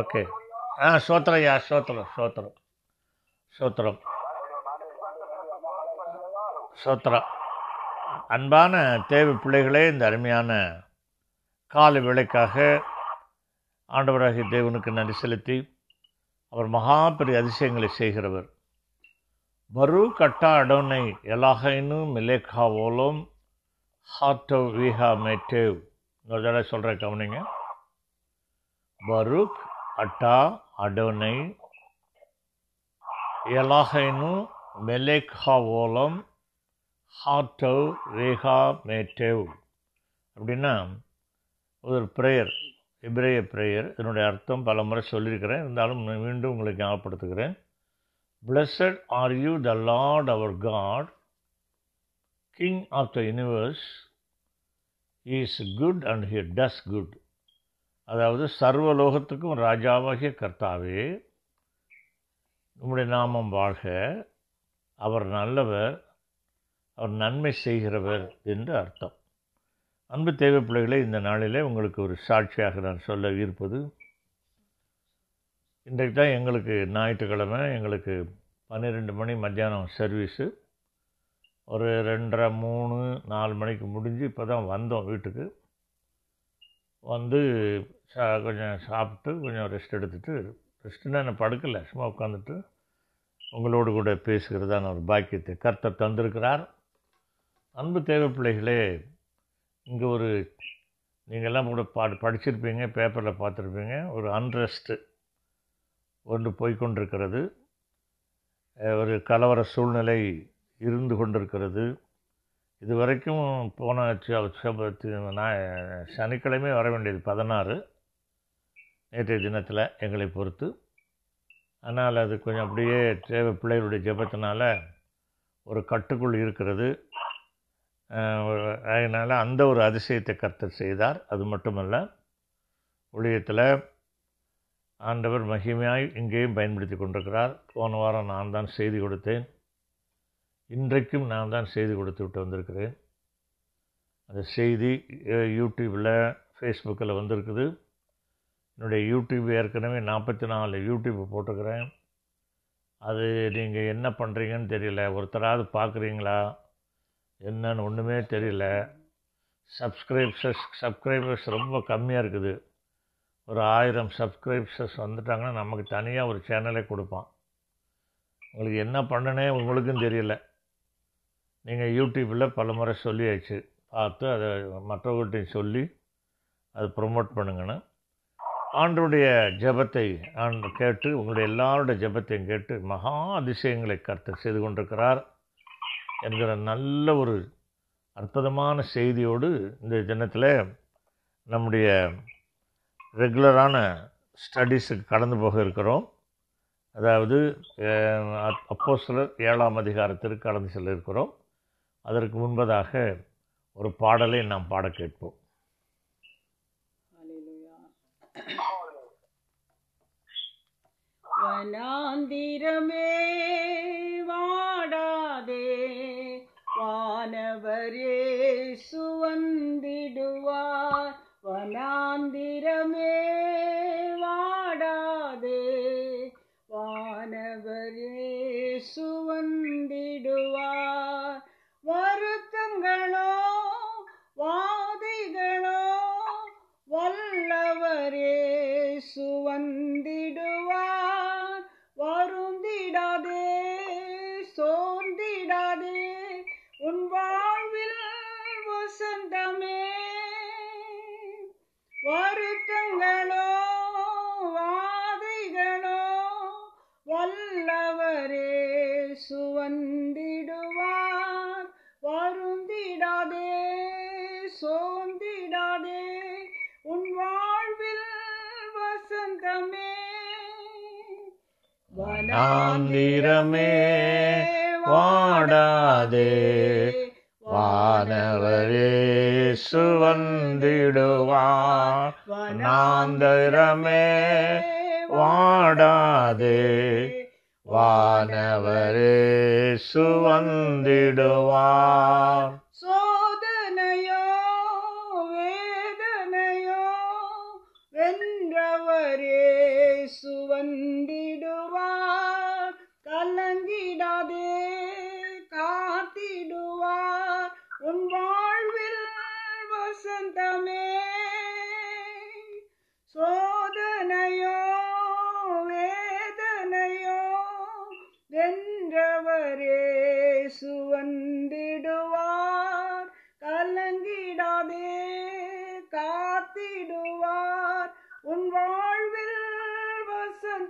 Okay ஆ சோத்திரம் யா சோத்திரம் சோத்திரம் சோத்திரம் சோத்திரம் அன்பான தேவை பிள்ளைகளே இந்த அருமையான கால வேலைக்காக ஆண்டவராகிய தேவனுக்கு நன்றி செலுத்தி அவர் மகா பெரிய அதிசயங்களை செய்கிறவர் மறு கட்டா அடோனை எலாகைனும் மிலேகா ஓலம் ஹார்ட் ஆஃப் வீஹா மேட்டேவ் இன்னொரு தடவை சொல்கிற கவனிங்க பருக் அட்டா அடோனை எலாகைனு மெலேக்ஹாவோலம் ಓಲಂ ஹாட்டவ் ரேகா மேட்டேவ் அப்படின்னா ஒரு ப்ரேயர் இப்ரேய ப்ரேயர் இதனுடைய அர்த்தம் பல முறை சொல்லியிருக்கிறேன் இருந்தாலும் மீண்டும் உங்களை ஞாபகப்படுத்துகிறேன் blessed are you the lord our God king of the universe is good and he does good அதாவது சர்வலோகத்துக்கும் ராஜாவாகிய கர்த்தாவே உம்முடைய நாமம் வாழ்க அவர் நல்லவர் அவர் நன்மை செய்கிறவர் என்று அர்த்தம் அன்பு தேவை பிள்ளைகளை இந்த நாளில் உங்களுக்கு ஒரு சாட்சியாக நான் சொல்ல இருப்பது இன்றைக்கு தான் எங்களுக்கு ஞாயிற்றுக்கிழமை எங்களுக்கு பன்னிரெண்டு மணி மத்தியானம் சர்வீஸு ஒரு ரெண்டரை மூணு நாலு மணிக்கு முடிஞ்சு இப்போ தான் வந்தோம் வீட்டுக்கு வந்து சா கொஞ்சம் சாப்பிட்டு கொஞ்சம் ரெஸ்ட் எடுத்துகிட்டு ரெஸ்ட்டுன்னா நான் படுக்கலை சும்மா உட்காந்துட்டு உங்களோடு கூட பேசுகிறதான ஒரு பாக்கியத்தை கர்த்தர் தந்திருக்கிறார் அன்பு தேவை பிள்ளைகளே இங்கே ஒரு நீங்கள்லாம் கூட பாடு படிச்சிருப்பீங்க பேப்பரில் பார்த்துருப்பீங்க ஒரு அன்ரெஸ்ட்டு ஒன்று போய்கொண்டிருக்கிறது ஒரு கலவர சூழ்நிலை இருந்து கொண்டிருக்கிறது இது வரைக்கும் போன நான் சனிக்கிழமை வர வேண்டியது பதினாறு நேற்றைய தினத்தில் எங்களை பொறுத்து ஆனால் அது கொஞ்சம் அப்படியே தேவை பிள்ளைகளுடைய ஜபத்தினால ஒரு கட்டுக்குள் இருக்கிறது அதனால் அந்த ஒரு அதிசயத்தை கர்த்தர் செய்தார் அது மட்டுமல்ல ஊழியத்தில் ஆண்டவர் மகிமையாய் இங்கேயும் பயன்படுத்தி கொண்டிருக்கிறார் போன வாரம் நான் தான் செய்தி கொடுத்தேன் இன்றைக்கும் நான் தான் செய்தி கொடுத்து விட்டு வந்திருக்கிறேன் அந்த செய்தி யூடியூப்பில் ஃபேஸ்புக்கில் வந்திருக்குது என்னுடைய யூடியூப் ஏற்கனவே நாற்பத்தி நாலு யூடியூப் போட்டிருக்கிறேன் அது நீங்கள் என்ன பண்ணுறீங்கன்னு தெரியல ஒருத்தராவது பார்க்குறீங்களா என்னன்னு ஒன்றுமே தெரியல சப்ஸ்கிரைப்ஸஸ் சப்ஸ்கிரைபர்ஸ் ரொம்ப கம்மியாக இருக்குது ஒரு ஆயிரம் சப்ஸ்கிரைப்ஸஸ் வந்துட்டாங்கன்னா நமக்கு தனியாக ஒரு சேனலே கொடுப்பான் உங்களுக்கு என்ன பண்ணனே உங்களுக்கும் தெரியல நீங்கள் யூடியூப்பில் பல முறை சொல்லியாச்சு பார்த்து அதை மற்றவர்கள்ட்டையும் சொல்லி அது ப்ரொமோட் பண்ணுங்கன்னு ஆண்டுடைய ஜபத்தை ஆண்டு கேட்டு உங்களுடைய எல்லாருடைய ஜபத்தையும் கேட்டு மகா அதிசயங்களை கருத்து செய்து கொண்டிருக்கிறார் என்கிற நல்ல ஒரு அற்புதமான செய்தியோடு இந்த தினத்தில் நம்முடைய ரெகுலரான ஸ்டடீஸுக்கு கடந்து போக இருக்கிறோம் அதாவது அப்போ சிலர் ஏழாம் அதிகாரத்திற்கு கடந்து செல்ல இருக்கிறோம் அதற்கு முன்பதாக ஒரு பாடலை நாம் பாட கேட்போம் வனாந்திரமே வாடாதே வானவரே சுவந்திடுவார் வனாந்திரமே வாடாதே வானவரே சுவ இயேசு வந்திடுவார் வருந்திடாதே சோர்ந்திடாதே உன் வாழ்வில் வசந்தமே வருத்தங்களோ வாதைகளோ வல்லவரே சுவந்தி நாந்திரமே வாடாதே வானவரே சுவந்திடுவார் நாந்திரமே வாடாதே வானவரே சுவந்திடுவார்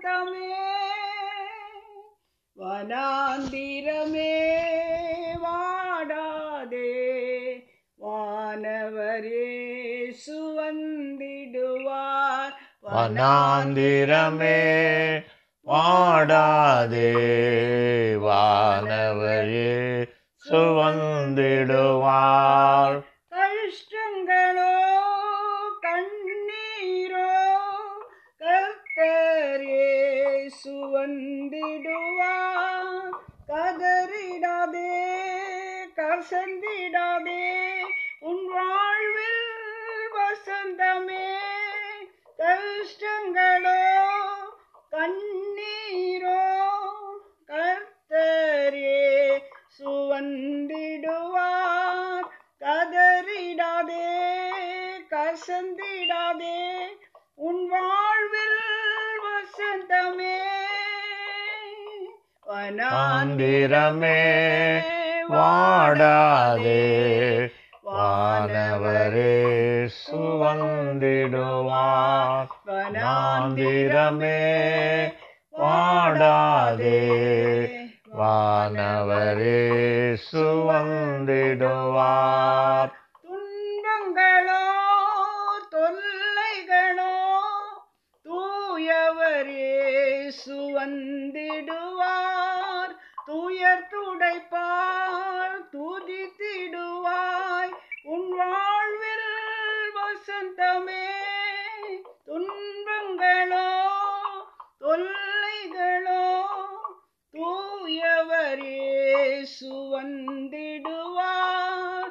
காந்தமே வனாந்திரமே வாடாதே வானவரே சுவந்திடுவார் வனாந்திரமே வாடாதே வானவரே சுவந்திடுவார் கொந்திடுவா கதறிடாதே கசந்திடாதே உன் வாழ்வில் வசந்தமே கஷ்டங்களோ கண்ணீரோ கர்த்தரே சுவந்திடுவார் கதறிடாதே கசந்திடாதே வானாந்திரமே வாடாதே வானவரே சுவந்திடுவார் வனாந்திரமே வாடாதே வானவரே சுவந்திடுவார் துன்பங்களோ தொல்லைகளோ தூயவரே சுவந்தி சுடரே சுவந்திடுவார்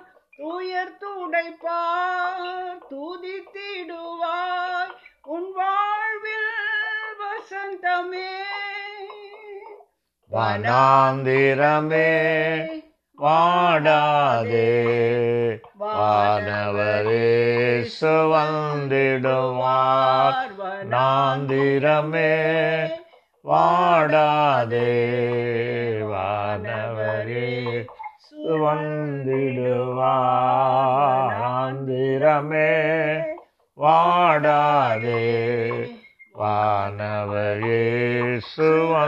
உயர்த்துடைப்பார் துதித்திடுவார் உன் வாழ்வில் வசந்தமே வனாந்திரமே வாடாதே வானவரே சுவந்திடுவார் நாந்திரமே வாடாதே வானவரே சுவந்திடுவாந்திரமே வாடாதே வானவரே சுவந்திடுவாம்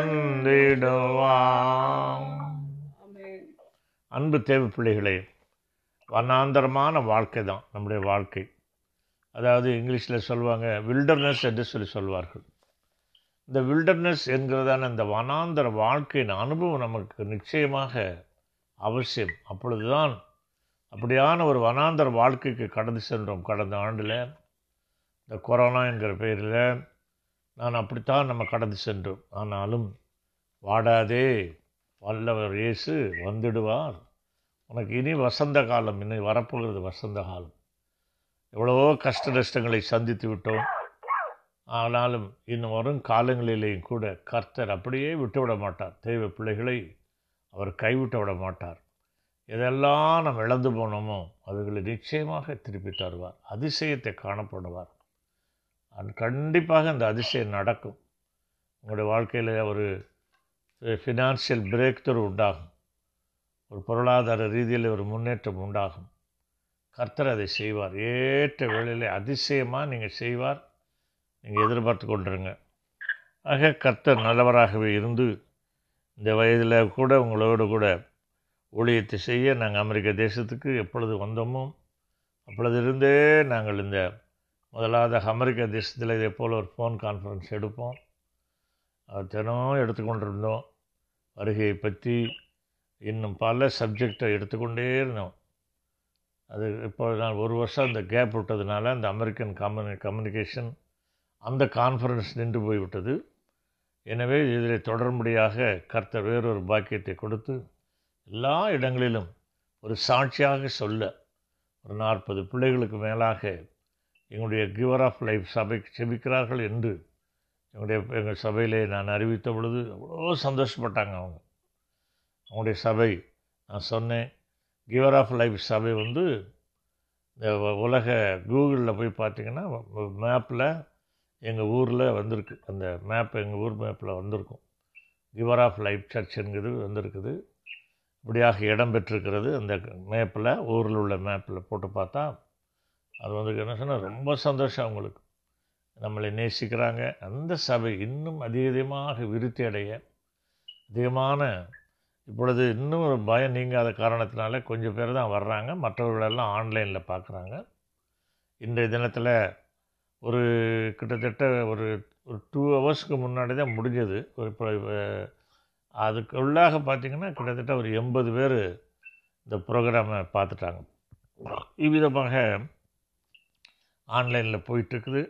அன்பு தேவை பிள்ளைகளே வண்ணாந்தரமான வாழ்க்கை தான் நம்முடைய வாழ்க்கை அதாவது இங்கிலீஷில் சொல்லுவாங்க வில்டர்னஸ் என்று சொல்லி சொல்வார்கள் இந்த வில்டர்னஸ் என்கிறதான இந்த வனாந்தர வாழ்க்கையின் அனுபவம் நமக்கு நிச்சயமாக அவசியம் அப்பொழுதுதான் அப்படியான ஒரு வனாந்தர வாழ்க்கைக்கு கடந்து சென்றோம் கடந்த ஆண்டில் இந்த கொரோனா என்கிற பெயரில் நான் அப்படித்தான் நம்ம கடந்து சென்றோம் ஆனாலும் வாடாதே வல்லவர் இயேசு வந்துடுவார் உனக்கு இனி வசந்த காலம் இனி வரப்போகிறது வசந்த காலம் எவ்வளவோ கஷ்ட நஷ்டங்களை சந்தித்து விட்டோம் ஆனாலும் இன்னும் வரும் காலங்களிலேயும் கூட கர்த்தர் அப்படியே விட்டுவிட மாட்டார் தெய்வ பிள்ளைகளை அவர் கைவிட்டு விட மாட்டார் எதெல்லாம் நம்ம இழந்து போனோமோ அதுகளை நிச்சயமாக திருப்பி தருவார் அதிசயத்தை காணப்படுவார் கண்டிப்பாக அந்த அதிசயம் நடக்கும் உங்களுடைய வாழ்க்கையில் ஒரு ஃபினான்ஷியல் பிரேக் தரும் உண்டாகும் ஒரு பொருளாதார ரீதியில் ஒரு முன்னேற்றம் உண்டாகும் கர்த்தர் அதை செய்வார் ஏற்ற வேளையில் அதிசயமாக நீங்கள் செய்வார் நீங்கள் எதிர்பார்த்து கொண்டுருங்க ஆக கர்த்தர் நல்லவராகவே இருந்து இந்த வயதில் கூட உங்களோடு கூட ஊழியத்தை செய்ய நாங்கள் அமெரிக்க தேசத்துக்கு எப்பொழுது வந்தோமோ அப்பொழுது இருந்தே நாங்கள் இந்த முதலாவது அமெரிக்க தேசத்தில் இதே போல் ஒரு ஃபோன் கான்ஃபரன்ஸ் எடுப்போம் அது தினமும் எடுத்துக்கொண்டிருந்தோம் வருகையை பற்றி இன்னும் பல சப்ஜெக்டை எடுத்துக்கொண்டே இருந்தோம் அது இப்போ நான் ஒரு வருஷம் அந்த கேப் விட்டதுனால அந்த அமெரிக்கன் கம்யூனி கம்யூனிகேஷன் அந்த கான்ஃபரன்ஸ் நின்று போய்விட்டது எனவே இதில் தொடர்படியாக கர்த்தர் வேறொரு பாக்கியத்தை கொடுத்து எல்லா இடங்களிலும் ஒரு சாட்சியாக சொல்ல ஒரு நாற்பது பிள்ளைகளுக்கு மேலாக எங்களுடைய கிவர் ஆஃப் லைஃப் சபை செபிக்கிறார்கள் என்று எங்களுடைய எங்கள் சபையிலே நான் அறிவித்த பொழுது அவ்வளோ சந்தோஷப்பட்டாங்க அவங்க அவங்களுடைய சபை நான் சொன்னேன் கிவர் ஆஃப் லைஃப் சபை வந்து இந்த உலக கூகுளில் போய் பார்த்திங்கன்னா மேப்பில் எங்கள் ஊரில் வந்திருக்கு அந்த மேப் எங்கள் ஊர் மேப்பில் வந்திருக்கும் கிவர் ஆஃப் லைஃப் சர்ச்சுங்கிறது வந்திருக்குது இப்படியாக இடம் பெற்றிருக்கிறது அந்த மேப்பில் ஊரில் உள்ள மேப்பில் போட்டு பார்த்தா அது வந்து என்ன சொன்னால் ரொம்ப சந்தோஷம் அவங்களுக்கு நம்மளை நேசிக்கிறாங்க அந்த சபை இன்னும் அதிகமாக விருத்தி அடைய அதிகமான இப்பொழுது இன்னும் ஒரு பயம் நீங்காத காரணத்தினால கொஞ்சம் பேர் தான் வர்றாங்க மற்றவர்களெல்லாம் ஆன்லைனில் பார்க்குறாங்க இன்றைய தினத்தில் ஒரு கிட்டத்தட்ட ஒரு ஒரு டூ ஹவர்ஸ்க்கு முன்னாடி தான் முடிஞ்சது ஒரு அதுக்கு உள்ளாக பார்த்திங்கன்னா கிட்டத்தட்ட ஒரு எண்பது பேர் இந்த ப்ரோக்ராமை பார்த்துட்டாங்க இவ்விதமாக ஆன்லைனில் போயிட்டுருக்குது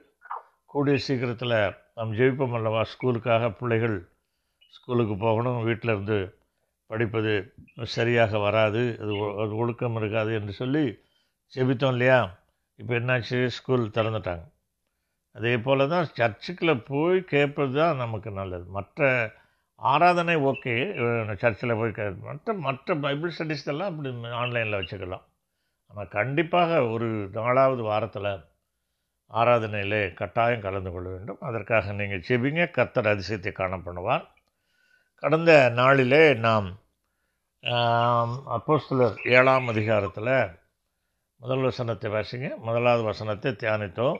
கூடிய சீக்கிரத்தில் நம் ஜெயிப்போம் அல்லவா ஸ்கூலுக்காக பிள்ளைகள் ஸ்கூலுக்கு போகணும் வீட்டில் இருந்து படிப்பது சரியாக வராது அது ஒழுக்கம் இருக்காது என்று சொல்லி ஜெபித்தோம் இல்லையா இப்போ என்னாச்சு ஸ்கூல் திறந்துட்டாங்க அதே போல் தான் சர்ச்சுக்குள்ளே போய் கேட்பது தான் நமக்கு நல்லது மற்ற ஆராதனை ஓகே சர்ச்சில் போய் கே மற்ற மற்ற பைபிள் ஸ்டடீஸ் எல்லாம் அப்படி ஆன்லைனில் வச்சுக்கலாம் ஆனால் கண்டிப்பாக ஒரு நாலாவது வாரத்தில் ஆராதனையிலே கட்டாயம் கலந்து கொள்ள வேண்டும் அதற்காக நீங்கள் செபிங்க கத்தர் அதிசயத்தை காண பண்ணுவார் கடந்த நாளிலே நாம் அப்போஸ்தலர் ஏழாம் அதிகாரத்தில் முதல் வசனத்தை வாசிங்க முதலாவது வசனத்தை தியானித்தோம்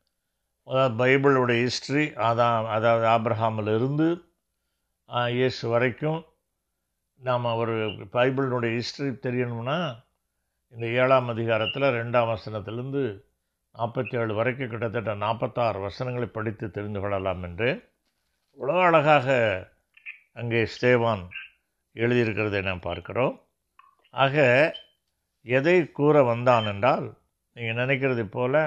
அதாவது பைபிளோட ஹிஸ்ட்ரி அதான் அதாவது ஆப்ரஹாமிலிருந்து இயேசு வரைக்கும் நாம் ஒரு பைபிளினுடைய ஹிஸ்ட்ரி தெரியணும்னா இந்த ஏழாம் அதிகாரத்தில் ரெண்டாம் வசனத்திலிருந்து நாற்பத்தி ஏழு வரைக்கும் கிட்டத்தட்ட நாற்பத்தாறு வசனங்களை படித்து தெரிந்து கொள்ளலாம் என்று உலக அழகாக அங்கே ஸ்டேவான் எழுதியிருக்கிறதை நாம் பார்க்கிறோம் ஆக எதை கூற வந்தான் என்றால் நீங்கள் நினைக்கிறது போல்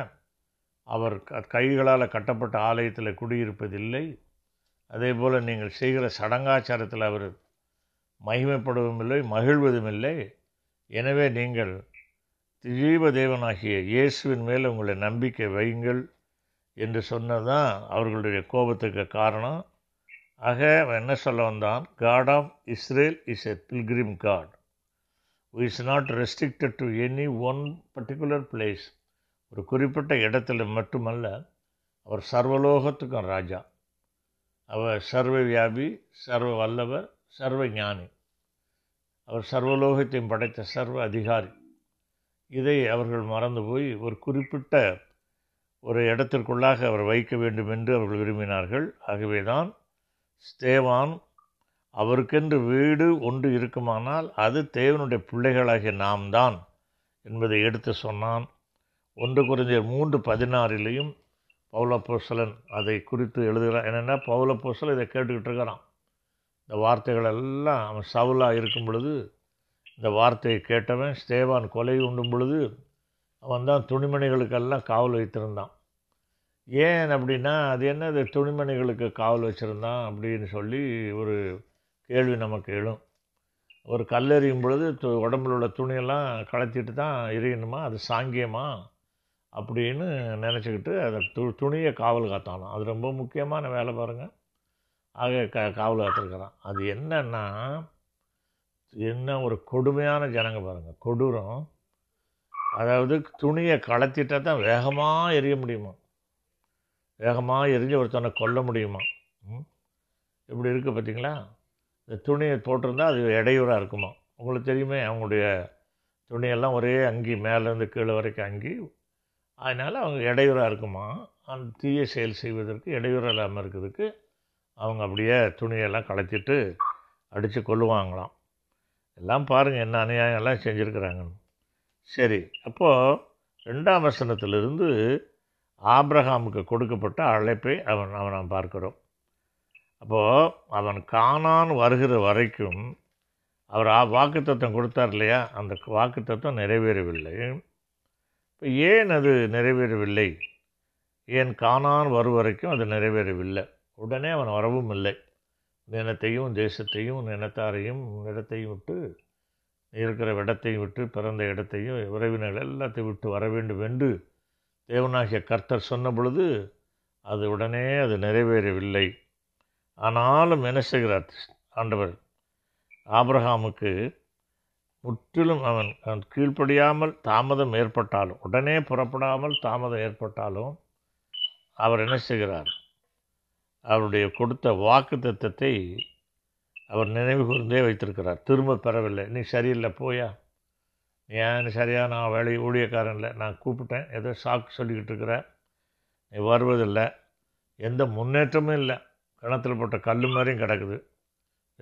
அவர் கைகளால் கட்டப்பட்ட ஆலயத்தில் குடியிருப்பதில்லை அதே போல் நீங்கள் செய்கிற சடங்காச்சாரத்தில் அவர் மகிமைப்படுவதும் இல்லை மகிழ்வதும் இல்லை எனவே நீங்கள் ஜீவ தேவனாகிய இயேசுவின் மேல் உங்களை நம்பிக்கை வையுங்கள் என்று தான் அவர்களுடைய கோபத்துக்கு காரணம் ஆக என்ன சொல்ல வந்தான் God of Israel is a pilgrim God is not restricted to any one particular place ஒரு குறிப்பிட்ட இடத்துல மட்டுமல்ல அவர் சர்வலோகத்துக்கும் ராஜா அவர் சர்வ வியாபி சர்வ வல்லவர் சர்வ ஞானி அவர் சர்வலோகத்தையும் படைத்த சர்வ அதிகாரி இதை அவர்கள் மறந்து போய் ஒரு குறிப்பிட்ட ஒரு இடத்திற்குள்ளாக அவர் வைக்க வேண்டும் என்று அவர்கள் விரும்பினார்கள் ஆகவே தான் ஸ்தேவான் அவருக்கென்று வீடு ஒன்று இருக்குமானால் அது தேவனுடைய பிள்ளைகளாகிய நாம் தான் என்பதை எடுத்து சொன்னான் ஒன்று குறைஞ்சர் மூன்று பதினாறிலையும் பௌலப்பூசலன் அதை குறித்து எழுதுகிறான் என்னென்னா பௌலப்போசலன் இதை கேட்டுக்கிட்டு இருக்கிறான் இந்த வார்த்தைகள் எல்லாம் அவன் சவுலாக இருக்கும் பொழுது இந்த வார்த்தையை கேட்டவன் ஸ்தேவான் கொலை உண்டும் பொழுது அவன் தான் துணிமணிகளுக்கெல்லாம் காவல் வைத்திருந்தான் ஏன் அப்படின்னா அது என்ன அது துணிமணிகளுக்கு காவல் வச்சுருந்தான் அப்படின்னு சொல்லி ஒரு கேள்வி நமக்கு எழும் ஒரு கல்லெறியும் பொழுது உடம்புல உள்ள துணியெல்லாம் கலத்திட்டு தான் எரியணுமா அது சாங்கியமாக அப்படின்னு நினச்சிக்கிட்டு அதை து துணியை காவல் காத்தானோ அது ரொம்ப முக்கியமான வேலை பாருங்கள் ஆக க காவல் காத்திருக்கிறான் அது என்னன்னா என்ன ஒரு கொடுமையான ஜனங்க பாருங்கள் கொடூரம் அதாவது துணியை கலத்திட்டா தான் வேகமாக எரிய முடியுமா வேகமாக எரிஞ்சு ஒருத்தனை கொல்ல முடியுமா இப்படி இருக்குது பார்த்தீங்களா இந்த துணியை போட்டிருந்தால் அது இடையூறாக இருக்குமா உங்களுக்கு தெரியுமே அவங்களுடைய துணியெல்லாம் ஒரே அங்கி மேலேருந்து கீழே வரைக்கும் அங்கி அதனால் அவங்க இடையூறாக இருக்குமா அந்த தீய செயல் செய்வதற்கு இடையூறு இல்லாமல் இருக்கிறதுக்கு அவங்க அப்படியே துணியெல்லாம் கலைச்சிட்டு அடித்து கொள்ளுவாங்களாம் எல்லாம் பாருங்கள் என்ன எல்லாம் செஞ்சுருக்கிறாங்கன்னு சரி அப்போது ரெண்டாம் வசனத்திலிருந்து ஆப்ரஹாமுக்கு கொடுக்கப்பட்ட அழைப்பை அவன் அவன் நாம் பார்க்கிறோம் அப்போது அவன் காணான் வருகிற வரைக்கும் அவர் வாக்குத்தத்தம் கொடுத்தார் இல்லையா அந்த வாக்குத்தத்தம் நிறைவேறவில்லை இப்போ ஏன் அது நிறைவேறவில்லை ஏன் காணான் வரும் வரைக்கும் அது நிறைவேறவில்லை உடனே அவன் வரவும் இல்லை நினத்தையும் தேசத்தையும் நினத்தாரையும் இடத்தையும் விட்டு இருக்கிற இடத்தையும் விட்டு பிறந்த இடத்தையும் உறவினர்கள் எல்லாத்தையும் விட்டு வர வேண்டும் என்று தேவனாகிய கர்த்தர் சொன்ன பொழுது அது உடனே அது நிறைவேறவில்லை ஆனாலும் என்ன செய்கிறார் ஆண்டவர் ஆப்ரஹாமுக்கு முற்றிலும் அவன் அவன் கீழ்ப்படியாமல் தாமதம் ஏற்பட்டாலும் உடனே புறப்படாமல் தாமதம் ஏற்பட்டாலும் அவர் என்ன செய்கிறார் அவருடைய கொடுத்த வாக்கு தத்தத்தை அவர் நினைவு கூர்ந்தே வைத்திருக்கிறார் திரும்ப பெறவில்லை நீ சரியில்லை போயா ஏன் சரியாக நான் வேலை ஊழியக்காரன் இல்லை நான் கூப்பிட்டேன் ஏதோ சாக்கு சொல்லிக்கிட்டு இருக்கிற நீ வருவதில்லை எந்த முன்னேற்றமும் இல்லை கிணத்துல போட்ட கல் மாதிரியும் கிடக்குது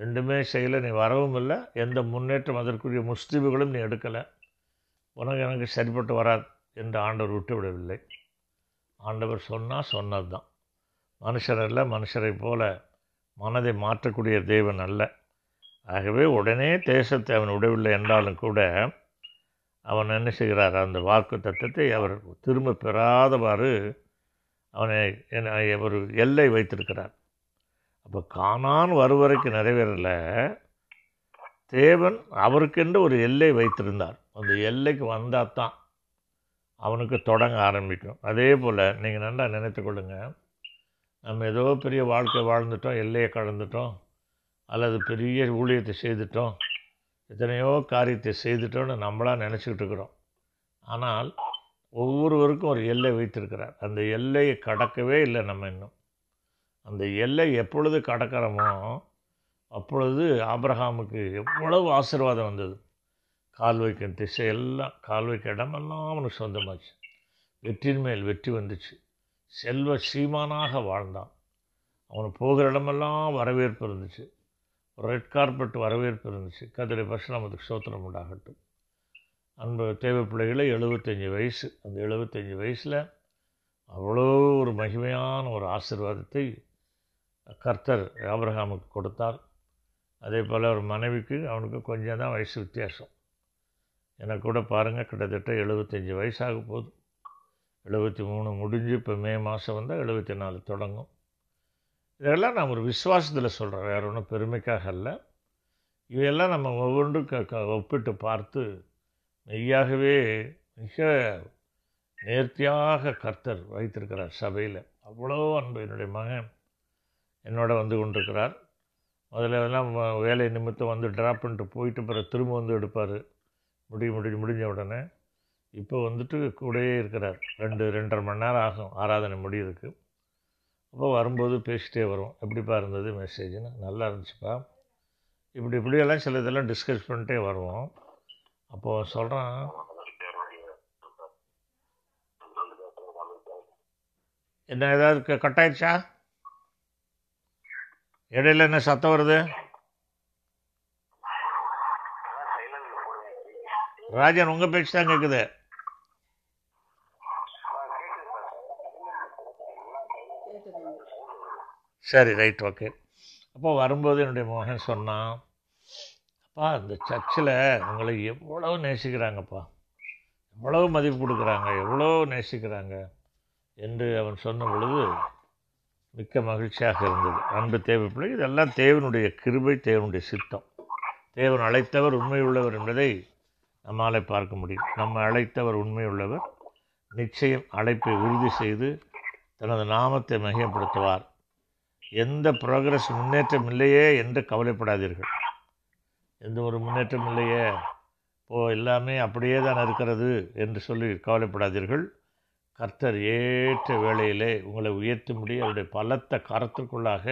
ரெண்டுமே செய்யலை நீ வரவும் இல்லை எந்த முன்னேற்றம் அதற்குரிய முஸ்லீம்களும் நீ எடுக்கலை உனக்கு எனக்கு சரிப்பட்டு வராது என்று ஆண்டவர் விட்டுவிடவில்லை ஆண்டவர் சொன்னால் சொன்னது தான் மனுஷர் அல்ல மனுஷரை போல மனதை மாற்றக்கூடிய தெய்வம் அல்ல ஆகவே உடனே தேசத்தை அவன் விடவில்லை என்றாலும் கூட அவன் என்ன செய்கிறார் அந்த வாக்கு தத்துவத்தை அவர் திரும்ப பெறாதவாறு அவனை ஒரு எல்லை வைத்திருக்கிறார் அப்போ காணான் வருவரைக்கு நிறைவேறல தேவன் அவருக்கென்று ஒரு எல்லை வைத்திருந்தார் அந்த எல்லைக்கு வந்தால் தான் அவனுக்கு தொடங்க ஆரம்பிக்கும் அதே போல் நீங்கள் நல்லா நினைத்து கொள்ளுங்க நம்ம ஏதோ பெரிய வாழ்க்கை வாழ்ந்துட்டோம் எல்லையை கடந்துட்டோம் அல்லது பெரிய ஊழியத்தை செய்துட்டோம் எத்தனையோ காரியத்தை செய்துட்டோன்னு நம்மளாக நினச்சிக்கிட்டு இருக்கிறோம் ஆனால் ஒவ்வொருவருக்கும் ஒரு எல்லை வைத்திருக்கிறார் அந்த எல்லையை கடக்கவே இல்லை நம்ம இன்னும் அந்த எல்லை எப்பொழுது கடக்கிறோமோ அப்பொழுது ஆப்ரஹாமுக்கு எவ்வளவு ஆசீர்வாதம் வந்தது கால் திசை திசையெல்லாம் கால் வைக்க இடமெல்லாம் அவனுக்கு சொந்தமாச்சு வெற்றியின் மேல் வெற்றி வந்துச்சு செல்வ சீமானாக வாழ்ந்தான் அவனை போகிற இடமெல்லாம் வரவேற்பு இருந்துச்சு ரெட் கார்பெட் வரவேற்பு இருந்துச்சு கதிரை பசு நமக்கு சோத்திரம் உண்டாகட்டும் அன்பு தேவை பிள்ளைகளை எழுபத்தஞ்சி வயசு அந்த எழுபத்தஞ்சி வயசில் அவ்வளோ ஒரு மகிமையான ஒரு ஆசிர்வாதத்தை கர்த்தர் ஆப்ரஹாமுக்கு கொடுத்தார் அதே போல் ஒரு மனைவிக்கு அவனுக்கு கொஞ்சம் தான் வயசு வித்தியாசம் எனக்கு கூட பாருங்கள் கிட்டத்தட்ட எழுபத்தஞ்சி வயசாக போதும் எழுபத்தி மூணு முடிஞ்சு இப்போ மே மாதம் வந்தால் எழுபத்தி நாலு தொடங்கும் இதெல்லாம் நான் ஒரு விஸ்வாசத்தில் சொல்கிறேன் வேறு ஒன்றும் பெருமைக்காக அல்ல இவையெல்லாம் நம்ம ஒவ்வொன்றும் க ஒப்பிட்டு பார்த்து மெய்யாகவே மிக நேர்த்தியாக கர்த்தர் வைத்திருக்கிறார் சபையில் அவ்வளோ அன்பு என்னுடைய மகன் என்னோட வந்து கொண்டிருக்கிறார் முதல்ல எல்லாம் வேலை நிமித்தம் வந்து ட்ராப் பண்ணிட்டு போயிட்டு பிறகு திரும்ப வந்து எடுப்பார் முடி முடிஞ்சு முடிஞ்ச உடனே இப்போ வந்துட்டு கூடயே இருக்கிறார் ரெண்டு ரெண்டரை மணி நேரம் ஆகும் ஆராதனை முடியிருக்கு அப்போ வரும்போது பேசிகிட்டே வரும் எப்படிப்பா இருந்தது மெசேஜ்னு நல்லா இருந்துச்சுப்பா இப்படி இப்படியெல்லாம் சில இதெல்லாம் டிஸ்கஸ் பண்ணிட்டே வருவோம் அப்போது சொல்கிறான் என்ன ஏதாவது கட்டாயிடுச்சா இடையில என்ன சத்தம் வருது ராஜன் உங்க பேச்சு தான் கேட்குது சரி ரைட் ஓகே அப்போ வரும்போது என்னுடைய மோகன் சொன்னான் அப்பா இந்த சர்ச்சில் உங்களை எவ்வளோ நேசிக்கிறாங்கப்பா எவ்வளோ மதிப்பு கொடுக்குறாங்க எவ்வளோ நேசிக்கிறாங்க என்று அவன் சொன்ன பொழுது மிக்க மகிழ்ச்சியாக இருந்தது அன்பு தேவ பிள்ளை இதெல்லாம் தேவனுடைய கிருபை தேவனுடைய சித்தம் தேவன் அழைத்தவர் உண்மையுள்ளவர் என்பதை நம்மால் பார்க்க முடியும் நம்ம அழைத்தவர் உண்மையுள்ளவர் நிச்சயம் அழைப்பை உறுதி செய்து தனது நாமத்தை மையப்படுத்துவார் எந்த ப்ரோக்ரஸ் முன்னேற்றம் இல்லையே என்று கவலைப்படாதீர்கள் எந்த ஒரு முன்னேற்றம் இல்லையே இப்போது எல்லாமே அப்படியே தான் இருக்கிறது என்று சொல்லி கவலைப்படாதீர்கள் கர்த்தர் ஏற்ற வேளையிலே உங்களை உயர்த்தும்படி அவருடைய பலத்த கரத்திற்குள்ளாக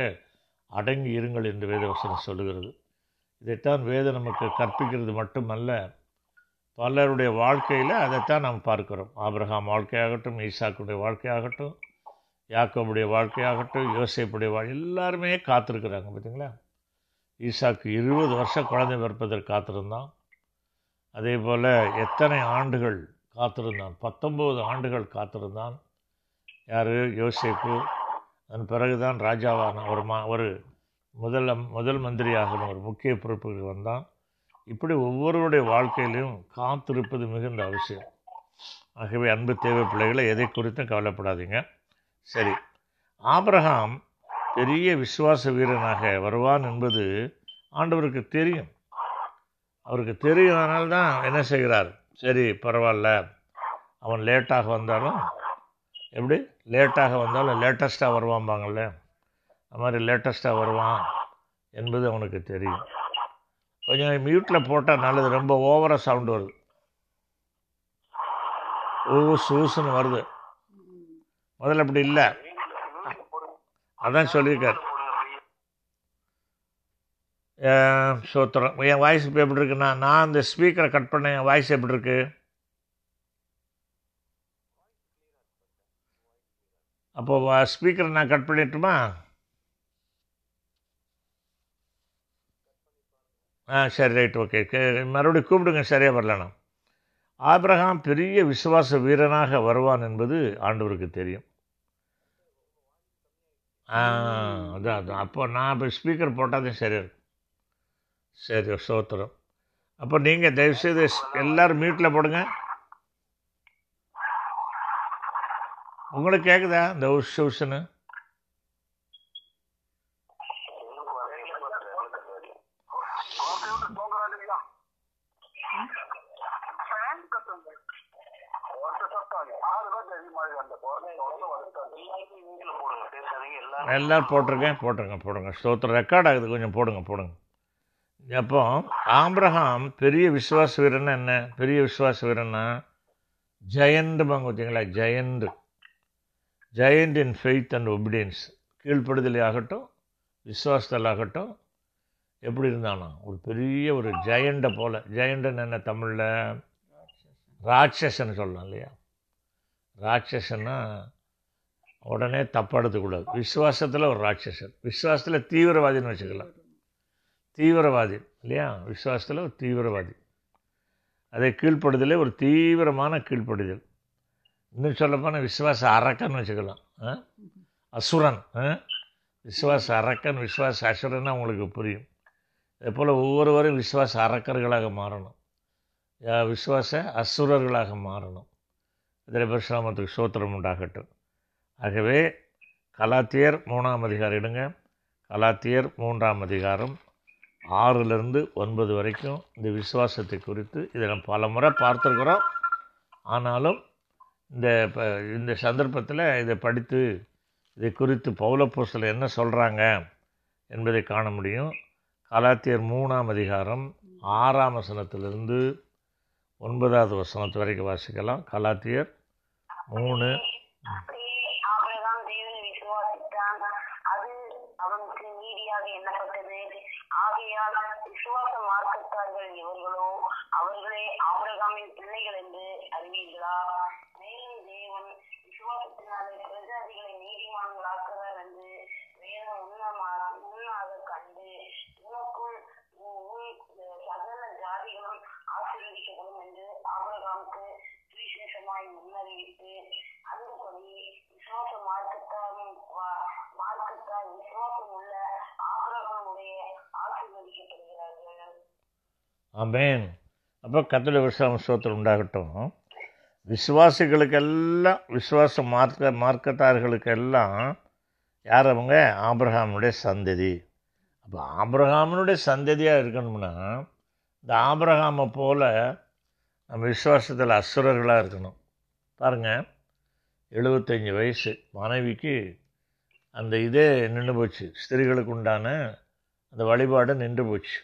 அடங்கி இருங்கள் என்று வேதவசனம் சொல்லுகிறது இதைத்தான் வேதம் நமக்கு கற்பிக்கிறது மட்டுமல்ல பலருடைய வாழ்க்கையில் அதைத்தான் நாம் பார்க்கிறோம் ஆபிரகாம் வாழ்க்கையாகட்டும் ஈசாக்குடைய வாழ்க்கையாகட்டும் யாக்கோவுடைய வாழ்க்கையாகட்டும் யோசிப்புடைய வாழ் எல்லாருமே காத்திருக்கிறாங்க பார்த்திங்களா ஈசாக்கு இருபது வருஷம் குழந்தை பிறப்பதற்கு காத்திருந்தான் அதே போல் எத்தனை ஆண்டுகள் காத்திருந்தான் பத்தொம்போது ஆண்டுகள் காத்திருந்தான் யார் யோசேப்பு அதன் பிறகுதான் ராஜாவான ஒரு மா ஒரு முதல் முதல் மந்திரியாக ஒரு முக்கிய பொறுப்புகள் வந்தான் இப்படி ஒவ்வொருவருடைய வாழ்க்கையிலையும் காத்திருப்பது மிகுந்த அவசியம் ஆகவே அன்பு தேவை பிள்ளைகளை எதை குறித்தும் கவலைப்படாதீங்க சரி ஆபிரகாம் பெரிய விசுவாச வீரனாக வருவான் என்பது ஆண்டவருக்கு தெரியும் அவருக்கு தெரியும் அதனால்தான் என்ன செய்கிறார் சரி பரவாயில்ல அவன் லேட்டாக வந்தாலும் எப்படி லேட்டாக வந்தாலும் லேட்டஸ்ட்டாக வருவாம்பாங்கள்ல அது மாதிரி லேட்டஸ்ட்டாக வருவான் என்பது அவனுக்கு தெரியும் கொஞ்சம் மியூட்டில் போட்டால் நல்லது ரொம்ப ஓவராக சவுண்டு வருது ஊஸ் ஊசுன்னு வருது முதல்ல அப்படி இல்லை அதான் சொல்லியிருக்காரு சோத்திரம் என் வாய்ஸ் இப்போ எப்படி இருக்குன்னா நான் அந்த ஸ்பீக்கரை கட் பண்ண என் வாய்ஸ் எப்படி இருக்கு அப்போ ஸ்பீக்கரை நான் கட் பண்ணிட்டுமா ஆ சரி ரைட் ஓகே மறுபடியும் கூப்பிடுங்க சரியாக வரலண்ணா ஆபிரகாம் பெரிய விசுவாச வீரனாக வருவான் என்பது ஆண்டவருக்கு தெரியும் அதான் அதான் அப்போ நான் இப்போ ஸ்பீக்கர் போட்டால் தான் சரியாக இருக்கும் சரி சோத்திரம் அப்போ நீங்கள் தயவுசெய்து எல்லோரும் மீட்டில் போடுங்க உங்களுக்கு கேட்குதா இந்த உஷ் உஷனு எல்லாம் போட்டிருக்கேன் போட்டிருங்க போடுங்க ஸ்தோத்திரம் ரெக்கார்ட் ஆகுது கொஞ்சம் போடுங்க போடுங்க அப்போ ஆப்ரஹாம் பெரிய விஸ்வாச வீரன் என்ன பெரிய விஸ்வாச வீரன்னா ஜெயண்ட் பார்த்தீங்களா giant giant in faith and obedience கீழ்ப்படுதலே ஆகட்டும் விஸ்வாசத்தில் ஆகட்டும் எப்படி இருந்தாலும் ஒரு பெரிய ஒரு ஜெயண்டை போல் ஜெயண்டன் என்ன தமிழில் ராட்சசன் சொல்லலாம் இல்லையா ராட்சசன்னா உடனே தப்பாடுத்தக்கூடாது விஸ்வாசத்தில் ஒரு ராட்சசன் விஸ்வாசத்தில் தீவிரவாதின்னு வச்சுக்கலாம் தீவிரவாதி இல்லையா விஸ்வாசத்தில் ஒரு தீவிரவாதி அதை கீழ்ப்படுதலே ஒரு தீவிரமான கீழ்ப்படுதல் இன்னும் சொல்லப்போனால் விஸ்வாச அரக்கன்னு வச்சுக்கலாம் அசுரன் விஸ்வாச அரக்கன் விஸ்வாச அசுரன்னா உங்களுக்கு புரியும் அதே போல் ஒவ்வொருவரும் விஸ்வாச அரக்கர்களாக மாறணும் விஸ்வாச அசுரர்களாக மாறணும் இதில் பரிசுராமத்துக்கு சோத்திரம் உண்டாகட்டும் ஆகவே கலாத்தியர் மூணாம் அதிகாரம் இடுங்க கலாத்தியர் மூன்றாம் அதிகாரம் ஆறுலேருந்து ஒன்பது வரைக்கும் இந்த விசுவாசத்தை குறித்து இதை நம்ம பல முறை பார்த்துருக்குறோம் ஆனாலும் இந்த இந்த சந்தர்ப்பத்தில் இதை படித்து இதை குறித்து பௌலப்பூசல் என்ன சொல்கிறாங்க என்பதை காண முடியும் கலாத்தியர் மூணாம் அதிகாரம் ஆறாம் வசனத்திலிருந்து ஒன்பதாவது வசனத்து வரைக்கும் வாசிக்கலாம் கலாத்தியர் மூணு ஆத்மாவின் பிள்ளைகள் என்று அறிவீர்களா மேலும் தேவன் விசுவாசத்தினாலே பிரஜாதிகளை நீதிமான்களாக்குவார் என்று வேதம் உண்ணமாக உண்ணாக கண்டு உனக்குள் சகல ஜாதிகளும் ஆசீர்வதிக்கப்படும் என்று ஆபிரகாமுக்கு சுவிசேஷமாய் முன்னறிவித்து அந்தபடி விசுவாச மார்க்கத்தாரின் மார்க்கத்தார் விசுவாசம் உள்ள ஆபிரகாமுடைய ஆசீர்வதிக்கப்படுகிறார்கள் Amen. அப்போ கத்தோட விசுவாம சோத்திரம் உண்டாகட்டும் விசுவாசிகளுக்கெல்லாம் விசுவாச மார்க்க மார்க்கத்தார்களுக்கெல்லாம் யார் அவங்க ஆப்ரஹாமனுடைய சந்ததி அப்போ ஆப்ரஹாமனுடைய சந்ததியாக இருக்கணும்னா இந்த ஆப்ரஹாமை போல் நம்ம விசுவாசத்தில் அசுரர்களாக இருக்கணும் பாருங்கள் எழுபத்தஞ்சி வயசு மனைவிக்கு அந்த இதே நின்று போச்சு ஸ்திரீகளுக்கு உண்டான அந்த வழிபாடு நின்று போச்சு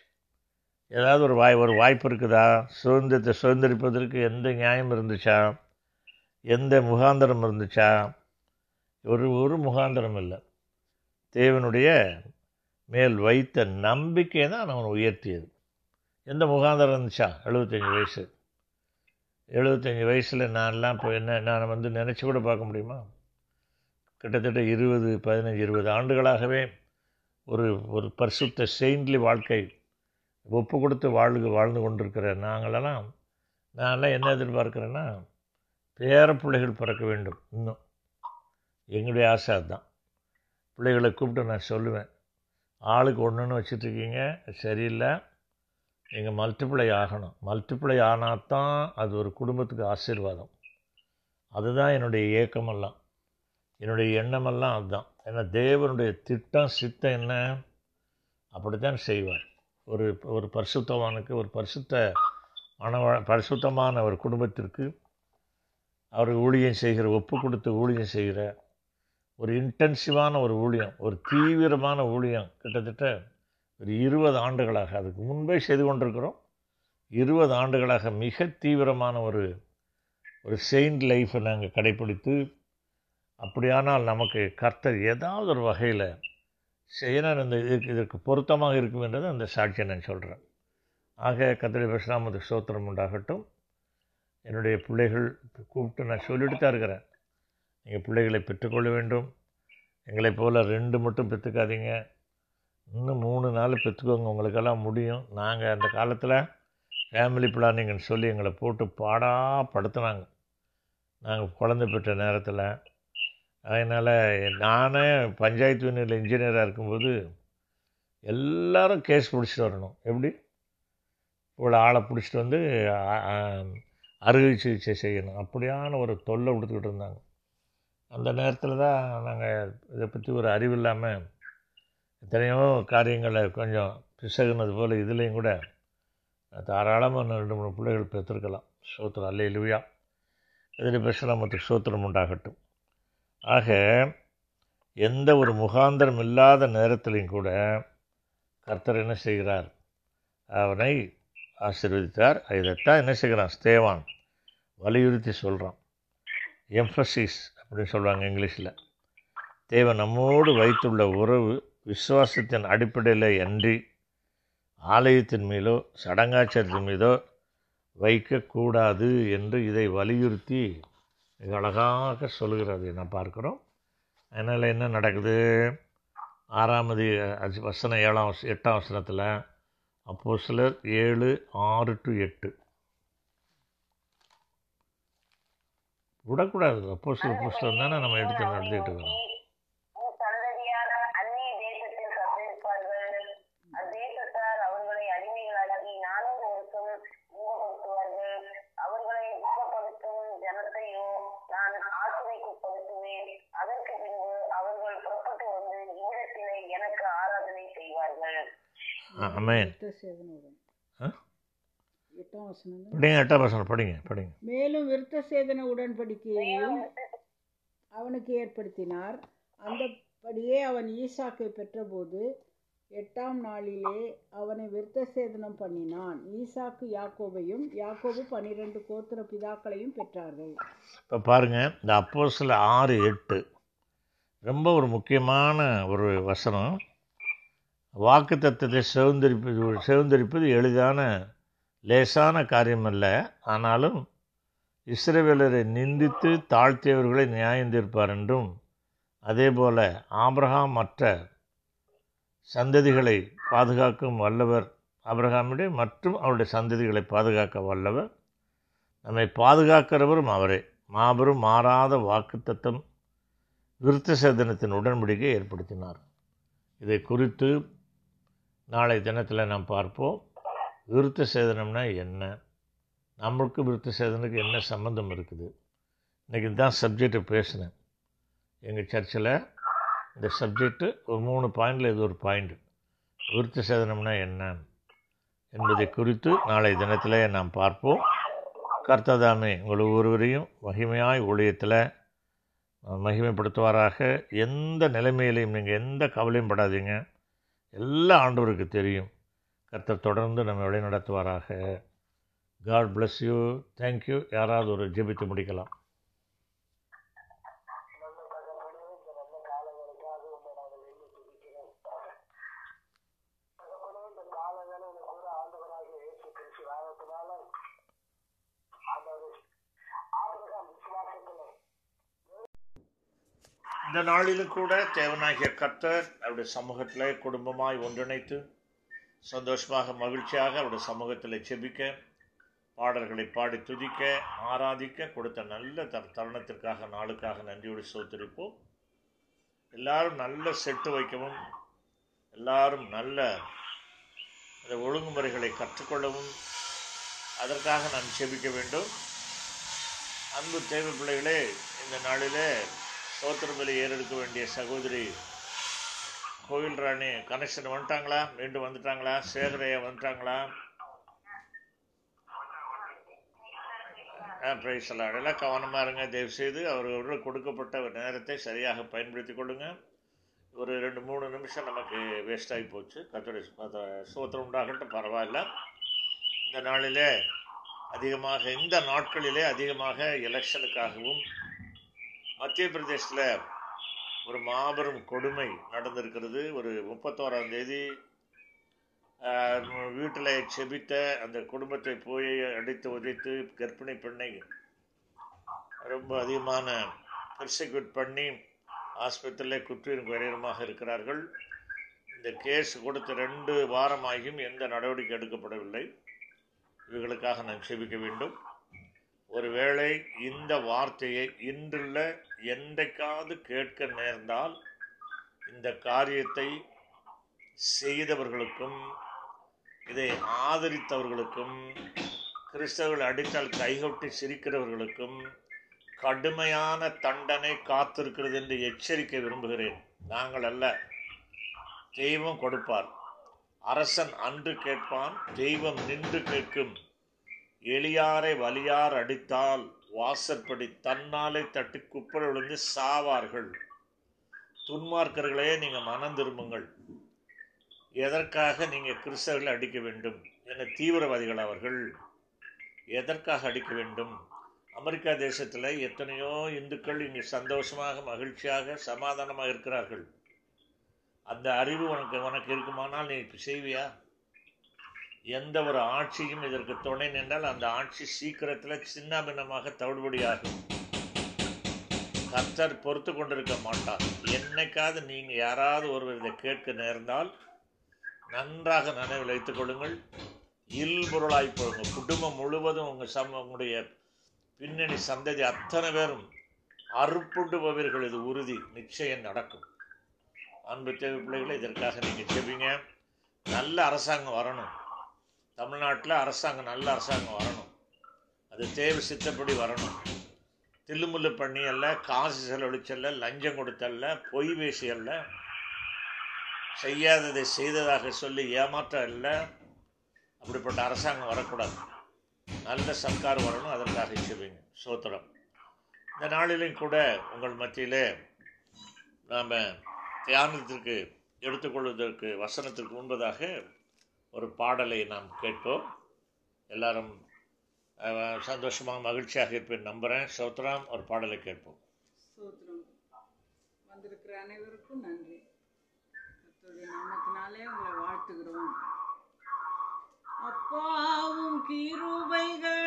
ஏதாவது ஒரு வாய் ஒரு வாய்ப்பு இருக்குதா சுதந்திரத்தை சுதந்திரிப்பதற்கு எந்த நியாயம் இருந்துச்சா எந்த முகாந்திரம் இருந்துச்சா ஒரு ஒரு முகாந்திரம் இல்லை தேவனுடைய மேல் வைத்த நம்பிக்கை தான் அவனை உயர்த்தியது எந்த முகாந்திரம் இருந்துச்சா எழுபத்தஞ்சி வயசு எழுபத்தஞ்சி வயசில் நான்லாம் இப்போ என்ன நான் வந்து நினச்சி கூட பார்க்க முடியுமா கிட்டத்தட்ட இருபது பதினஞ்சு இருபது ஆண்டுகளாகவே ஒரு ஒரு பரிசுத்த செயின்லி வாழ்க்கை ஒப்பு கொடுத்து வாழ்க வாழ்ந்து கொண்டிருக்கிற நாங்களெல்லாம் நான்லாம் என்ன எதிர்பார்க்குறேன்னா பேர பிள்ளைகள் பிறக்க வேண்டும் இன்னும் எங்களுடைய ஆசை அதுதான் பிள்ளைகளை கூப்பிட்டு நான் சொல்லுவேன் ஆளுக்கு ஒன்றுன்னு வச்சுட்ருக்கீங்க சரியில்லை நீங்கள் மல்டிப்ளை ஆகணும் மல்டிப்ளை ஆனால் தான் அது ஒரு குடும்பத்துக்கு ஆசீர்வாதம் அதுதான் என்னுடைய ஏக்கமெல்லாம் என்னுடைய எண்ணமெல்லாம் அதுதான் ஏன்னா தேவனுடைய திட்டம் சித்தம் என்ன அப்படித்தான் செய்வார் ஒரு ஒரு பரிசுத்தவானுக்கு ஒரு பரிசுத்த மனவ பரிசுத்தமான ஒரு குடும்பத்திற்கு அவர் ஊழியம் செய்கிற ஒப்பு கொடுத்து ஊழியம் செய்கிற ஒரு இன்டென்சிவான ஒரு ஊழியம் ஒரு தீவிரமான ஊழியம் கிட்டத்தட்ட ஒரு இருபது ஆண்டுகளாக அதுக்கு முன்பே செய்து கொண்டிருக்கிறோம் இருபது ஆண்டுகளாக மிக தீவிரமான ஒரு ஒரு செயின்ட் லைஃப்பை நாங்கள் கடைப்பிடித்து அப்படியானால் நமக்கு கர்த்தர் ஏதாவது ஒரு வகையில் செய்யணும் இந்த இதுக்கு இதற்கு பொருத்தமாக இருக்கும் என்றது அந்த சாட்சியை நான் சொல்கிறேன் ஆக கத்திரி பரசுராமது சோத்திரம் உண்டாகட்டும் என்னுடைய பிள்ளைகள் கூப்பிட்டு நான் சொல்லிட்டு தான் இருக்கிறேன் நீங்கள் பிள்ளைகளை பெற்றுக்கொள்ள வேண்டும் எங்களைப் போல் ரெண்டு மட்டும் பெற்றுக்காதீங்க இன்னும் மூணு நாள் பெற்றுக்கோங்க உங்களுக்கெல்லாம் முடியும் நாங்கள் அந்த காலத்தில் ஃபேமிலி பிளானிங்னு சொல்லி எங்களை போட்டு பாடாக படுத்துனாங்க நாங்கள் குழந்தை பெற்ற நேரத்தில் அதனால் நானே பஞ்சாயத்து யூனியனில் இன்ஜினியராக இருக்கும்போது எல்லோரும் கேஸ் பிடிச்சிட்டு வரணும் எப்படி இவ்வளோ ஆளை பிடிச்சிட்டு வந்து அறுவை சிகிச்சை செய்யணும் அப்படியான ஒரு தொல்லை கொடுத்துக்கிட்டு இருந்தாங்க அந்த நேரத்தில் தான் நாங்கள் இதை பற்றி ஒரு அறிவு இல்லாமல் எத்தனையோ காரியங்களை கொஞ்சம் பிசகுனது போல் இதுலேயும் கூட தாராளமாக ரெண்டு மூணு பிள்ளைகள் பெற்றுருக்கலாம் சோத்திரம் அல்ல இழுவியா எதிரி பேசலாம் மற்றும் சோத்திரம் உண்டாகட்டும் ஆக எந்த ஒரு முகாந்திரம் இல்லாத நேரத்திலையும் கூட கர்த்தர் என்ன செய்கிறார் அவனை ஆசீர்வதித்தார் இதைத்தான் என்ன செய்கிறான் ஸ்தேவான் வலியுறுத்தி சொல்கிறான் எம்ஃபசிஸ் அப்படின்னு சொல்லுவாங்க இங்கிலீஷில் தேவன் நம்மோடு வைத்துள்ள உறவு விசுவாசத்தின் அடிப்படையில் அன்றி ஆலயத்தின் மீதோ சடங்காச்சாரத்தின் மீதோ வைக்கக்கூடாது என்று இதை வலியுறுத்தி இது அழகாக சொல்லுகிறது என்ன பார்க்குறோம் அதனால் என்ன நடக்குது ஆறாம் அதி வசனம் ஏழாம் எட்டாம் வசனத்தில் அப்போது சிலர் ஏழு ஆறு டு எட்டு விடக்கூடாது அப்போ சில புஸ்தகம் தானே நம்ம எடுத்து நடந்துகிட்டு இருக்கிறோம் படிங்க எட்டாம் வசனம் படிங்க படிங்க மேலும் விருத்த சேதன உடன்படிக்கையையும் அவனுக்கு ஏற்படுத்தினார் அந்தபடியே அவன் ஈசாக்கை பெற்றபோது எட்டாம் நாளிலே அவனை விருத்த சேதனம் பண்ணினான் ஈசாக்கு யாக்கோபையும் யாக்கோபு பன்னிரெண்டு கோத்திர பிதாக்களையும் பெற்றார்கள் இப்போ பாருங்கள் இந்த அப்போ சில ஆறு எட்டு ரொம்ப ஒரு முக்கியமான ஒரு வசனம் வாக்கு தத்துவத்தை சுதந்திரிப்பது சுதந்திரிப்பது எளிதான லேசான காரியம் அல்ல ஆனாலும் இஸ்ரேவேலரை நிந்தித்து தாழ்த்தியவர்களை நியாயம் தீர்ப்பார் என்றும் அதேபோல ஆப்ரஹாம் மற்ற சந்ததிகளை பாதுகாக்கும் வல்லவர் ஆபிரகாமிடைய மற்றும் அவருடைய சந்ததிகளை பாதுகாக்க வல்லவர் நம்மை பாதுகாக்கிறவரும் அவரே மாபெரும் மாறாத வாக்குத்தத்தம் விருத்த சேதனத்தின் உடன்படிக்கை ஏற்படுத்தினார் இதை குறித்து நாளை தினத்தில் நாம் பார்ப்போம் விருத்த சேதனம்னா என்ன நம்மளுக்கு விருத்த சேதனுக்கு என்ன சம்மந்தம் இருக்குது இன்றைக்கி தான் சப்ஜெக்டை பேசினேன் எங்கள் சர்ச்சில் இந்த சப்ஜெக்டு ஒரு மூணு பாயிண்டில் இது ஒரு பாயிண்ட் விருத்த சேதனம்னா என்ன என்பதை குறித்து நாளை தினத்தில் நாம் பார்ப்போம் கர்த்ததாமே உங்கள் ஒவ்வொருவரையும் மகிமையாய் ஊழியத்தில் மகிமைப்படுத்துவாராக எந்த நிலைமையிலையும் நீங்கள் எந்த கவலையும் படாதீங்க எல்லா ஆண்டவருக்கு தெரியும் கர்த்தர் தொடர்ந்து நம்ம வழி நடத்துவாராக காட் பிளஸ் யூ தேங்க்யூ யாராவது ஒரு ஜெபித்து முடிக்கலாம் இந்த நாளிலும் கூட தேவனாகிய கத்தர் அவருடைய சமூகத்தில் குடும்பமாய் ஒன்றிணைத்து சந்தோஷமாக மகிழ்ச்சியாக அவருடைய சமூகத்தில் செபிக்க பாடல்களை பாடி துதிக்க ஆராதிக்க கொடுத்த நல்ல த தருணத்திற்காக நாளுக்காக நன்றியோடு சோத்திருப்போம் எல்லாரும் நல்ல செட்டு வைக்கவும் எல்லாரும் நல்ல அந்த ஒழுங்குமுறைகளை கற்றுக்கொள்ளவும் அதற்காக நான் செபிக்க வேண்டும் அன்பு தேவை பிள்ளைகளே இந்த நாளிலே தோத்திரம்பலி ஏறெடுக்க வேண்டிய சகோதரி கோவில் ராணி கனெக்ஷன் வந்துட்டாங்களா மீண்டும் வந்துட்டாங்களா சேகரையா வந்துட்டாங்களா பிரைஸ் எல்லாம் கவனமாக இருங்க தயவுசெய்து அவர்களுடன் கொடுக்கப்பட்ட நேரத்தை சரியாக பயன்படுத்தி கொள்ளுங்க ஒரு ரெண்டு மூணு நிமிஷம் நமக்கு வேஸ்ட் ஆகி போச்சு கத்தோடைய சோத்திரம் உண்டாகட்டும் பரவாயில்ல இந்த நாளிலே அதிகமாக இந்த நாட்களிலே அதிகமாக எலெக்ஷனுக்காகவும் மத்திய பிரதேசத்தில் ஒரு மாபெரும் கொடுமை நடந்திருக்கிறது ஒரு முப்பத்தோராம் தேதி வீட்டில் செபித்த அந்த குடும்பத்தை போய் அடித்து உதைத்து கர்ப்பிணி பெண்ணை ரொம்ப அதிகமான பெர்சிக்யூட் பண்ணி ஆஸ்பத்திரியில் குற்றம் குறையுமாக இருக்கிறார்கள் இந்த கேஸ் கொடுத்து ரெண்டு வாரமாகியும் எந்த நடவடிக்கை எடுக்கப்படவில்லை இவர்களுக்காக நான் செபிக்க வேண்டும் ஒருவேளை இந்த வார்த்தையை இன்றுள்ள என்றைக்காவது கேட்க நேர்ந்தால் இந்த காரியத்தை செய்தவர்களுக்கும் இதை ஆதரித்தவர்களுக்கும் கிறிஸ்தவர்கள் அடித்தால் கைகொட்டி சிரிக்கிறவர்களுக்கும் கடுமையான தண்டனை காத்திருக்கிறது என்று எச்சரிக்க விரும்புகிறேன் நாங்கள் அல்ல தெய்வம் கொடுப்பார் அரசன் அன்று கேட்பான் தெய்வம் நின்று கேட்கும் எளியாரை வலியார் அடித்தால் வாசற்படி தன்னாலே தட்டு குப்பை விழுந்து சாவார்கள் துன்மார்க்கர்களே நீங்கள் மனம் திரும்புங்கள் எதற்காக நீங்கள் கிறிஸ்தவர்களை அடிக்க வேண்டும் என தீவிரவாதிகள் அவர்கள் எதற்காக அடிக்க வேண்டும் அமெரிக்கா தேசத்தில் எத்தனையோ இந்துக்கள் இங்கு சந்தோஷமாக மகிழ்ச்சியாக சமாதானமாக இருக்கிறார்கள் அந்த அறிவு உனக்கு உனக்கு இருக்குமானால் நீ செய்வியா எந்த ஒரு ஆட்சியும் இதற்கு துணை நின்றால் அந்த ஆட்சி சீக்கிரத்தில் பின்னமாக தவிடுபடியாகும் கர்த்தர் பொறுத்து கொண்டிருக்க மாட்டார் என்னைக்காவது நீங்கள் யாராவது ஒருவர் இதை கேட்க நேர்ந்தால் நன்றாக நினைவில் வைத்துக் கொள்ளுங்கள் இல்பொருளாய் போடுங்க குடும்பம் முழுவதும் உங்கள் சம் உங்களுடைய பின்னணி சந்ததி அத்தனை பேரும் அறுப்புண்டு போவீர்கள் இது உறுதி நிச்சயம் நடக்கும் அன்பு தேவை பிள்ளைகளை இதற்காக நீங்கள் செவிங்க நல்ல அரசாங்கம் வரணும் தமிழ்நாட்டில் அரசாங்கம் நல்ல அரசாங்கம் வரணும் அது தேவை சித்தப்படி வரணும் தில்லுமுல்லு பண்ணி அல்ல காசு செலவழிச்சல்ல லஞ்சம் கொடுத்தல்ல பொய் அல்ல செய்யாததை செய்ததாக சொல்லி ஏமாற்றம் இல்லை அப்படிப்பட்ட அரசாங்கம் வரக்கூடாது நல்ல சர்க்கார் வரணும் அதற்காக செய்வீங்க சோத்திரம் இந்த நாளிலையும் கூட உங்கள் மத்தியிலே நாம் தியானத்திற்கு எடுத்துக்கொள்வதற்கு வசனத்திற்கு முன்பதாக ஒரு பாடலை நாம் கேட்போம் எல்லாரும் சந்தோஷமாக மகிழ்ச்சியாக இருப்பேன் நம்புகிறேன் சோத்ராம் ஒரு பாடலை கேட்போம் சோத்ரம் வந்திருக்கிற அனைவருக்கும் நன்றி கத்தோடைய உங்களை வாழ்த்துகிறோம் அப்பாவும் கிருபைகள்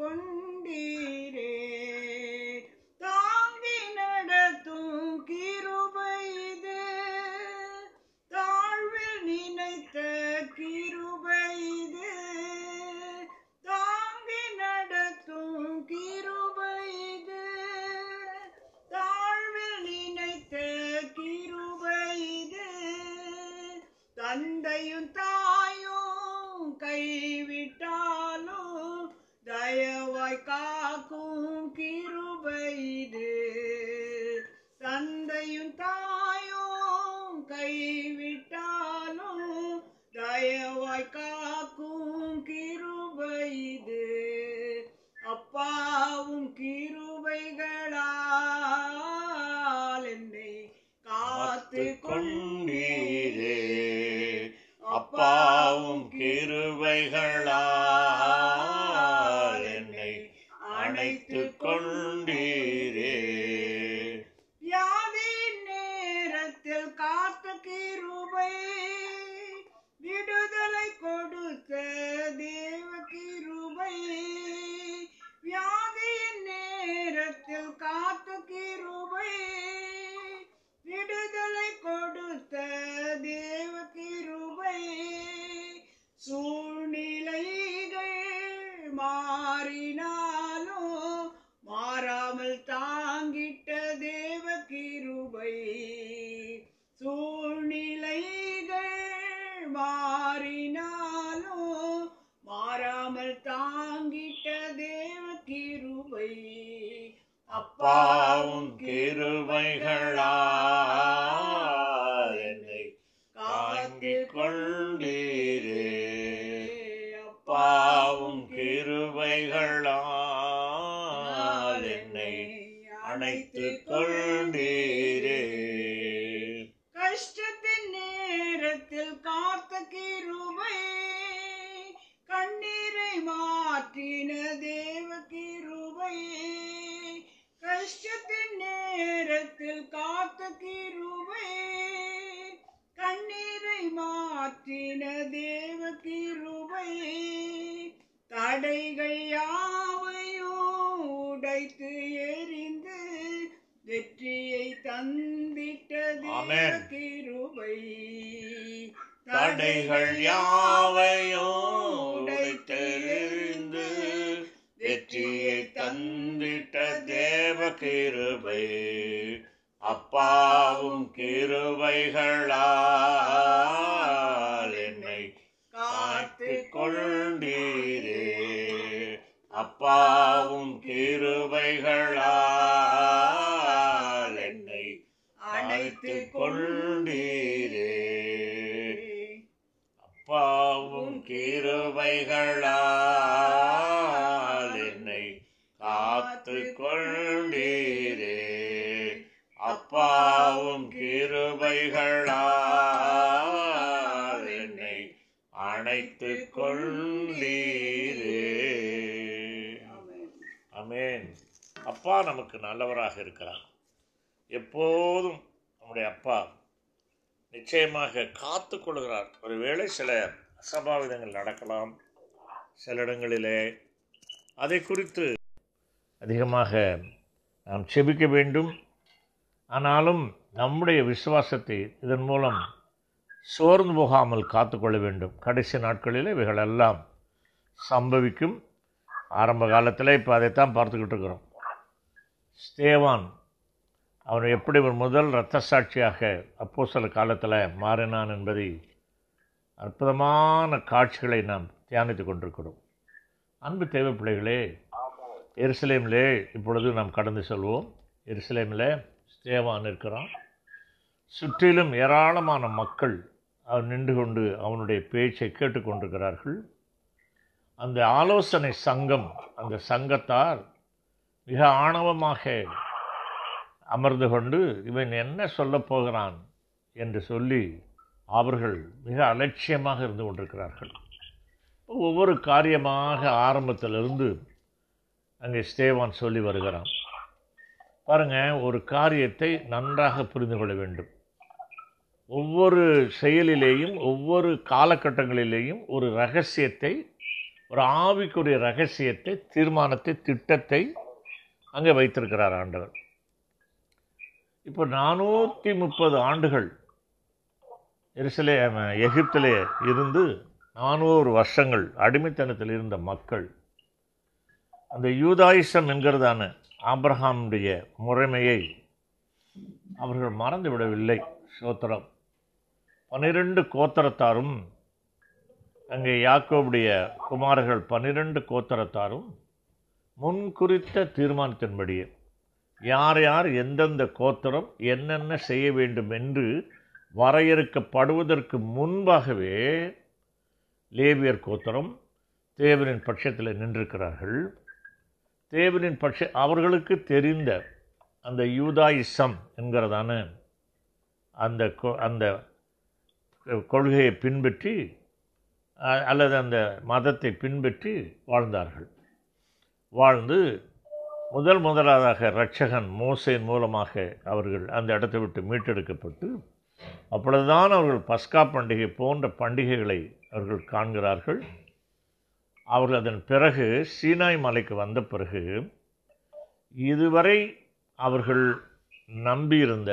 கொண்டீரே கிருபைகளால் என்னை காத்து கொண்டீரே அப்பாவும் கிருபைகளால் என்னை அணைத்து கொண்டீரே யாவே நேரத்தில் காத்த கிருபை விடுதலை கொடுத்த தேவ கிருபை காத்து கிருபை விடுதலை கொடுத்த தேவ கிருபை சூழ்நிலைகள் மாறினாலும் மாறாமல் தாங்கிட்ட தேவ கிருபை சூழ்நிலைகள் மாறினாலும் மாறாமல் தாங்கிட்ட தேவ கிருபை அப்பாவும் கிருவைகளா என்னை தாங்கிக் கொண்டீரே அப்பாவும் கிருவைகளா என்னை அணைத்து கொண்டீரே கஷ்டத்தின் நேரத்தில் காத்த கிருபை கண்ணீரை மாற்றின தேவ கிருபையே அஷ்டத்தின் நேரத்தில் காத்த கிருபை கண்ணீரை மாற்றின தேவ கிருபை தடைகள் யாவையும் உடைத்து எரிந்து வெற்றியை தந்திட்ட தேவ தடைகள் யாவையும் கிருபை அப்பாவும் கிருபைகளால் என்னை காத்து கொண்டீரே அப்பாவும் கிருபைகள் நல்லவராக இருக்கிறார் எப்போதும் நம்முடைய அப்பா நிச்சயமாக காத்து கொள்கிறார் ஒருவேளை சில அசம்பாவிதங்கள் நடக்கலாம் சில இடங்களிலே அதை குறித்து அதிகமாக நாம் செபிக்க வேண்டும் ஆனாலும் நம்முடைய விசுவாசத்தை இதன் மூலம் சோர்ந்து போகாமல் காத்துக்கொள்ள வேண்டும் கடைசி நாட்களில் இவைகளெல்லாம் சம்பவிக்கும் ஆரம்ப காலத்தில் இப்போ அதைத்தான் பார்த்துக்கிட்டு இருக்கிறோம் ஸ்தேவான் அவர் எப்படி ஒரு முதல் இரத்த சாட்சியாக அப்போ சில காலத்தில் மாறினான் என்பதை அற்புதமான காட்சிகளை நாம் தியானித்து கொண்டிருக்கிறோம் அன்பு தேவை பிள்ளைகளே எருசலேமிலே இப்பொழுது நாம் கடந்து செல்வோம் எருசலேமில் ஸ்தேவான் இருக்கிறான் சுற்றிலும் ஏராளமான மக்கள் அவர் நின்று கொண்டு அவனுடைய பேச்சை கேட்டுக்கொண்டிருக்கிறார்கள் அந்த ஆலோசனை சங்கம் அந்த சங்கத்தார் மிக ஆணவமாக அமர்ந்து கொண்டு இவன் என்ன சொல்லப் போகிறான் என்று சொல்லி அவர்கள் மிக அலட்சியமாக இருந்து கொண்டிருக்கிறார்கள் ஒவ்வொரு காரியமாக ஆரம்பத்திலிருந்து அங்கே ஸ்தேவான் சொல்லி வருகிறான் பாருங்கள் ஒரு காரியத்தை நன்றாக புரிந்து கொள்ள வேண்டும் ஒவ்வொரு செயலிலேயும் ஒவ்வொரு காலகட்டங்களிலேயும் ஒரு ரகசியத்தை ஒரு ஆவிக்குரிய ரகசியத்தை தீர்மானத்தை திட்டத்தை அங்கே வைத்திருக்கிறார் ஆண்டவர் இப்போ நானூற்றி முப்பது ஆண்டுகள் எரிசலே எகிப்திலே இருந்து நானூறு வருஷங்கள் அடிமைத்தனத்தில் இருந்த மக்கள் அந்த யூதாயிசம் என்கிறதான ஆப்ரஹாமுடைய முறைமையை அவர்கள் மறந்துவிடவில்லை சோத்திரம் பன்னிரெண்டு கோத்தரத்தாரும் அங்கே யாக்கோவுடைய குமார்கள் பன்னிரெண்டு கோத்தரத்தாரும் முன் குறித்த தீர்மானத்தின்படியே யார் யார் எந்தெந்த கோத்திரம் என்னென்ன செய்ய வேண்டும் என்று வரையறுக்கப்படுவதற்கு முன்பாகவே லேவியர் கோத்திரம் தேவனின் பட்சத்தில் நின்றிருக்கிறார்கள் தேவனின் பட்ச அவர்களுக்கு தெரிந்த அந்த யூதாயிசம் என்கிறதான அந்த அந்த கொள்கையை பின்பற்றி அல்லது அந்த மதத்தை பின்பற்றி வாழ்ந்தார்கள் வாழ்ந்து முதல் முதலாக ரட்சகன் மோசையின் மூலமாக அவர்கள் அந்த இடத்தை விட்டு மீட்டெடுக்கப்பட்டு அப்பொழுதுதான் அவர்கள் பஸ்கா பண்டிகை போன்ற பண்டிகைகளை அவர்கள் காண்கிறார்கள் அவர்கள் அதன் பிறகு சீனாய் மலைக்கு வந்த பிறகு இதுவரை அவர்கள் நம்பியிருந்த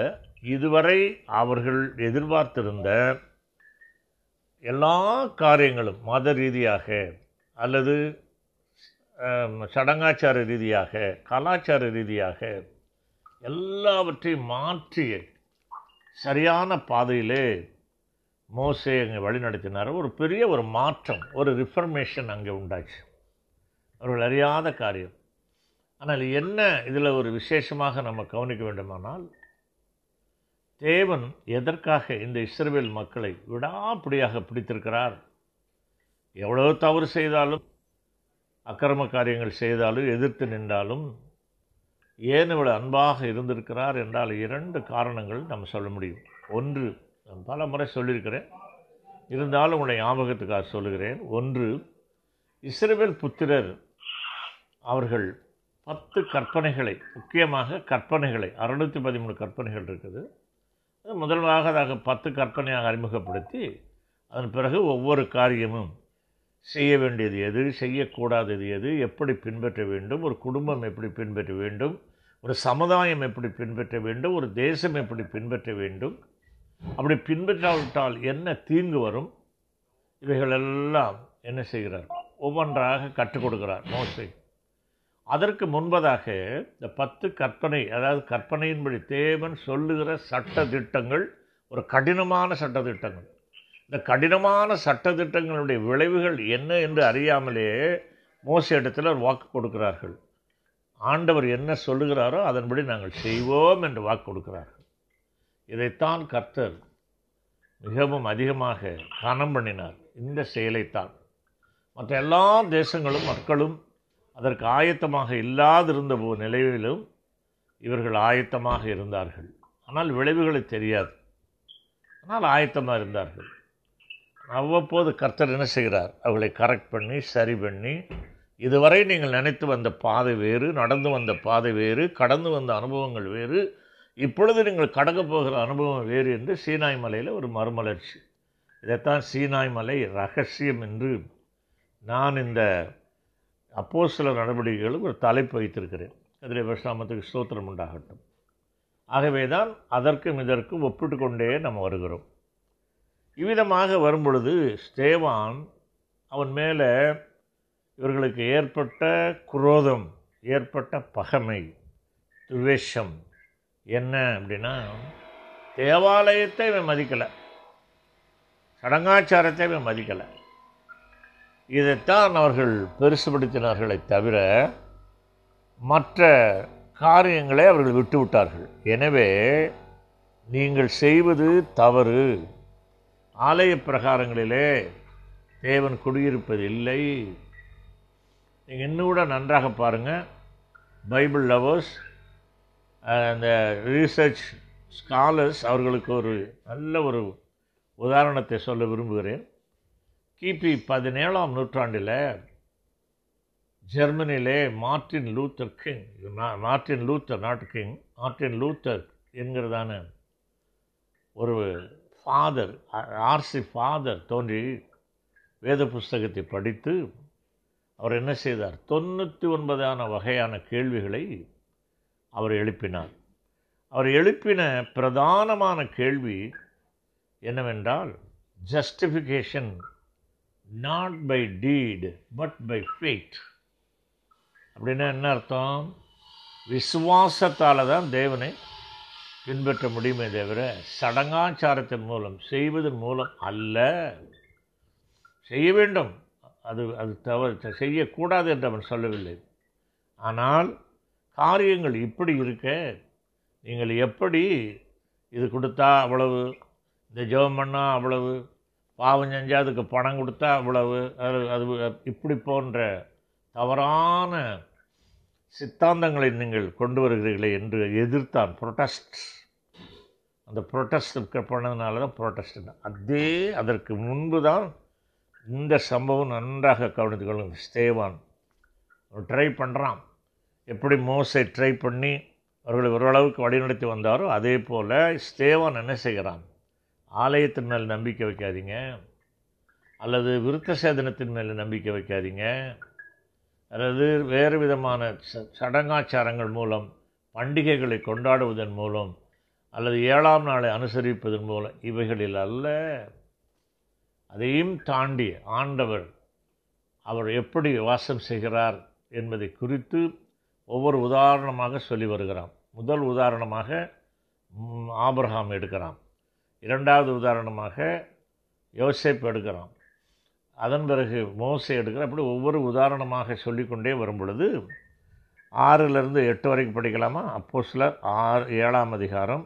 இதுவரை அவர்கள் எதிர்பார்த்திருந்த எல்லா காரியங்களும் மத ரீதியாக அல்லது சடங்காச்சார ரீதியாக கலாச்சார ரீதியாக எல்லாவற்றையும் மாற்றி சரியான பாதையிலே மோசே அங்கே வழிநடத்தினார் ஒரு பெரிய ஒரு மாற்றம் ஒரு ரிஃபர்மேஷன் அங்கே உண்டாச்சு அவர்கள் அறியாத காரியம் ஆனால் என்ன இதில் ஒரு விசேஷமாக நம்ம கவனிக்க வேண்டுமானால் தேவன் எதற்காக இந்த இஸ்ரவேல் மக்களை விடாப்பிடியாக பிடித்திருக்கிறார் எவ்வளோ தவறு செய்தாலும் அக்கிரம காரியங்கள் செய்தாலும் எதிர்த்து நின்றாலும் ஏன் இவ்வளவு அன்பாக இருந்திருக்கிறார் என்றால் இரண்டு காரணங்கள் நம்ம சொல்ல முடியும் ஒன்று நான் பல முறை சொல்லியிருக்கிறேன் இருந்தாலும் உன்னை ஞாபகத்துக்காக சொல்லுகிறேன் ஒன்று இஸ்ரேவேல் புத்திரர் அவர்கள் பத்து கற்பனைகளை முக்கியமாக கற்பனைகளை அறுநூற்றி பதிமூணு கற்பனைகள் இருக்குது முதல்வாக அதாக பத்து கற்பனையாக அறிமுகப்படுத்தி அதன் பிறகு ஒவ்வொரு காரியமும் செய்ய வேண்டியது எது செய்யக்கூடாதது எது எப்படி பின்பற்ற வேண்டும் ஒரு குடும்பம் எப்படி பின்பற்ற வேண்டும் ஒரு சமுதாயம் எப்படி பின்பற்ற வேண்டும் ஒரு தேசம் எப்படி பின்பற்ற வேண்டும் அப்படி பின்பற்றாவிட்டால் என்ன தீங்கு வரும் இவைகளெல்லாம் என்ன செய்கிறார் ஒவ்வொன்றாக கற்றுக் கொடுக்கிறார் மோசை அதற்கு முன்பதாக இந்த பத்து கற்பனை அதாவது கற்பனையின்படி தேவன் சொல்லுகிற சட்ட திட்டங்கள் ஒரு கடினமான சட்ட திட்டங்கள் இந்த கடினமான சட்டத்திட்டங்களுடைய விளைவுகள் என்ன என்று அறியாமலே மோச இடத்தில் வாக்கு கொடுக்கிறார்கள் ஆண்டவர் என்ன சொல்லுகிறாரோ அதன்படி நாங்கள் செய்வோம் என்று வாக்கு கொடுக்கிறார்கள் இதைத்தான் கர்த்தர் மிகவும் அதிகமாக கனம் பண்ணினார் இந்த செயலைத்தான் மற்ற எல்லா தேசங்களும் மக்களும் அதற்கு ஆயத்தமாக இல்லாதிருந்த நிலையிலும் இவர்கள் ஆயத்தமாக இருந்தார்கள் ஆனால் விளைவுகளை தெரியாது ஆனால் ஆயத்தமாக இருந்தார்கள் அவ்வப்போது கர்த்தர் என்ன செய்கிறார் அவளை கரெக்ட் பண்ணி சரி பண்ணி இதுவரை நீங்கள் நினைத்து வந்த பாதை வேறு நடந்து வந்த பாதை வேறு கடந்து வந்த அனுபவங்கள் வேறு இப்பொழுது நீங்கள் கடக்க போகிற அனுபவம் வேறு என்று சீனாய் மலையில் ஒரு மறுமலர்ச்சி இதைத்தான் சீனாய் மலை ரகசியம் என்று நான் இந்த அப்போ சில நடவடிக்கைகளும் ஒரு தலைப்பு வைத்திருக்கிறேன் அதில் விஷாமத்துக்கு ஸ்தோத்திரம் உண்டாகட்டும் ஆகவே தான் அதற்கும் இதற்கும் ஒப்பிட்டு கொண்டே நம்ம வருகிறோம் இவ்விதமாக வரும்பொழுது ஸ்தேவான் அவன் மேலே இவர்களுக்கு ஏற்பட்ட குரோதம் ஏற்பட்ட பகமை துவேஷம் என்ன அப்படின்னா தேவாலயத்தை இவன் மதிக்கலை சடங்காச்சாரத்தை இவன் மதிக்கலை இதைத்தான் அவர்கள் பெருசுபடுத்தினார்களை தவிர மற்ற காரியங்களை அவர்கள் விட்டுவிட்டார்கள் எனவே நீங்கள் செய்வது தவறு ஆலய பிரகாரங்களிலே தேவன் குடியிருப்பது இல்லை நீங்கள் இன்னும் கூட நன்றாக பாருங்கள் பைபிள் லவர்ஸ் அந்த ரீசர்ச் ஸ்காலர்ஸ் அவர்களுக்கு ஒரு நல்ல ஒரு உதாரணத்தை சொல்ல விரும்புகிறேன் கிபி பதினேழாம் நூற்றாண்டில் ஜெர்மனியிலே Martin Luther King Martin Luther not King Martin Luther என்கிறதான ஒரு ஃபாதர் ஆர்சி ஃபாதர் தோன்றி வேத புஸ்தகத்தை படித்து அவர் என்ன செய்தார் தொண்ணூற்றி ஒன்பதான வகையான கேள்விகளை அவர் எழுப்பினார் அவர் எழுப்பின பிரதானமான கேள்வி என்னவென்றால் justification not by deed but by faith அப்படின்னா என்ன அர்த்தம் விசுவாசத்தால் தான் தேவனை பின்பற்ற முடியுமே தவிர சடங்காச்சாரத்தின் மூலம் செய்வதன் மூலம் அல்ல செய்ய வேண்டும் அது அது தவறு செய்யக்கூடாது என்று அவன் சொல்லவில்லை ஆனால் காரியங்கள் இப்படி இருக்க நீங்கள் எப்படி இது கொடுத்தா அவ்வளவு இந்த ஜெபம் பண்ணால் அவ்வளவு பாவம் செஞ்சால் அதுக்கு பணம் கொடுத்தா அவ்வளவு அது அது இப்படி போன்ற தவறான சித்தாந்தங்களை நீங்கள் கொண்டு வருகிறீர்களே என்று எதிர்த்தான் புரொட்டஸ்ட் அந்த ப்ரொட்டஸ்ட் பண்ணதுனால தான் ப்ரொட்டஸ்ட் தான் அதே அதற்கு முன்பு தான் இந்த சம்பவம் நன்றாக கவனித்து ஸ்டேவான் ஸ்தேவான் ட்ரை பண்ணுறான் எப்படி மோசை ட்ரை பண்ணி அவர்களை ஓரளவுக்கு வழிநடத்தி வந்தாரோ அதே போல் ஸ்டேவான் என்ன செய்கிறான் ஆலயத்தின் மேல் நம்பிக்கை வைக்காதீங்க அல்லது விருத்த சேதனத்தின் மேல் நம்பிக்கை வைக்காதீங்க அல்லது வேறு விதமான சடங்காச்சாரங்கள் மூலம் பண்டிகைகளை கொண்டாடுவதன் மூலம் அல்லது ஏழாம் நாளை அனுசரிப்பதன் மூலம் இவைகளில் அல்ல அதையும் தாண்டி ஆண்டவர் அவர் எப்படி வாசம் செய்கிறார் என்பதை குறித்து ஒவ்வொரு உதாரணமாக சொல்லி வருகிறான் முதல் உதாரணமாக ஆபிரஹாம் எடுக்கிறான் இரண்டாவது உதாரணமாக யோசேப் எடுக்கிறான் அதன் பிறகு மோசை எடுக்கிற அப்படி ஒவ்வொரு உதாரணமாக சொல்லிக்கொண்டே வரும் பொழுது ஆறிலிருந்து எட்டு வரைக்கும் படிக்கலாமா அப்போ சிலர் ஆறு ஏழாம் அதிகாரம்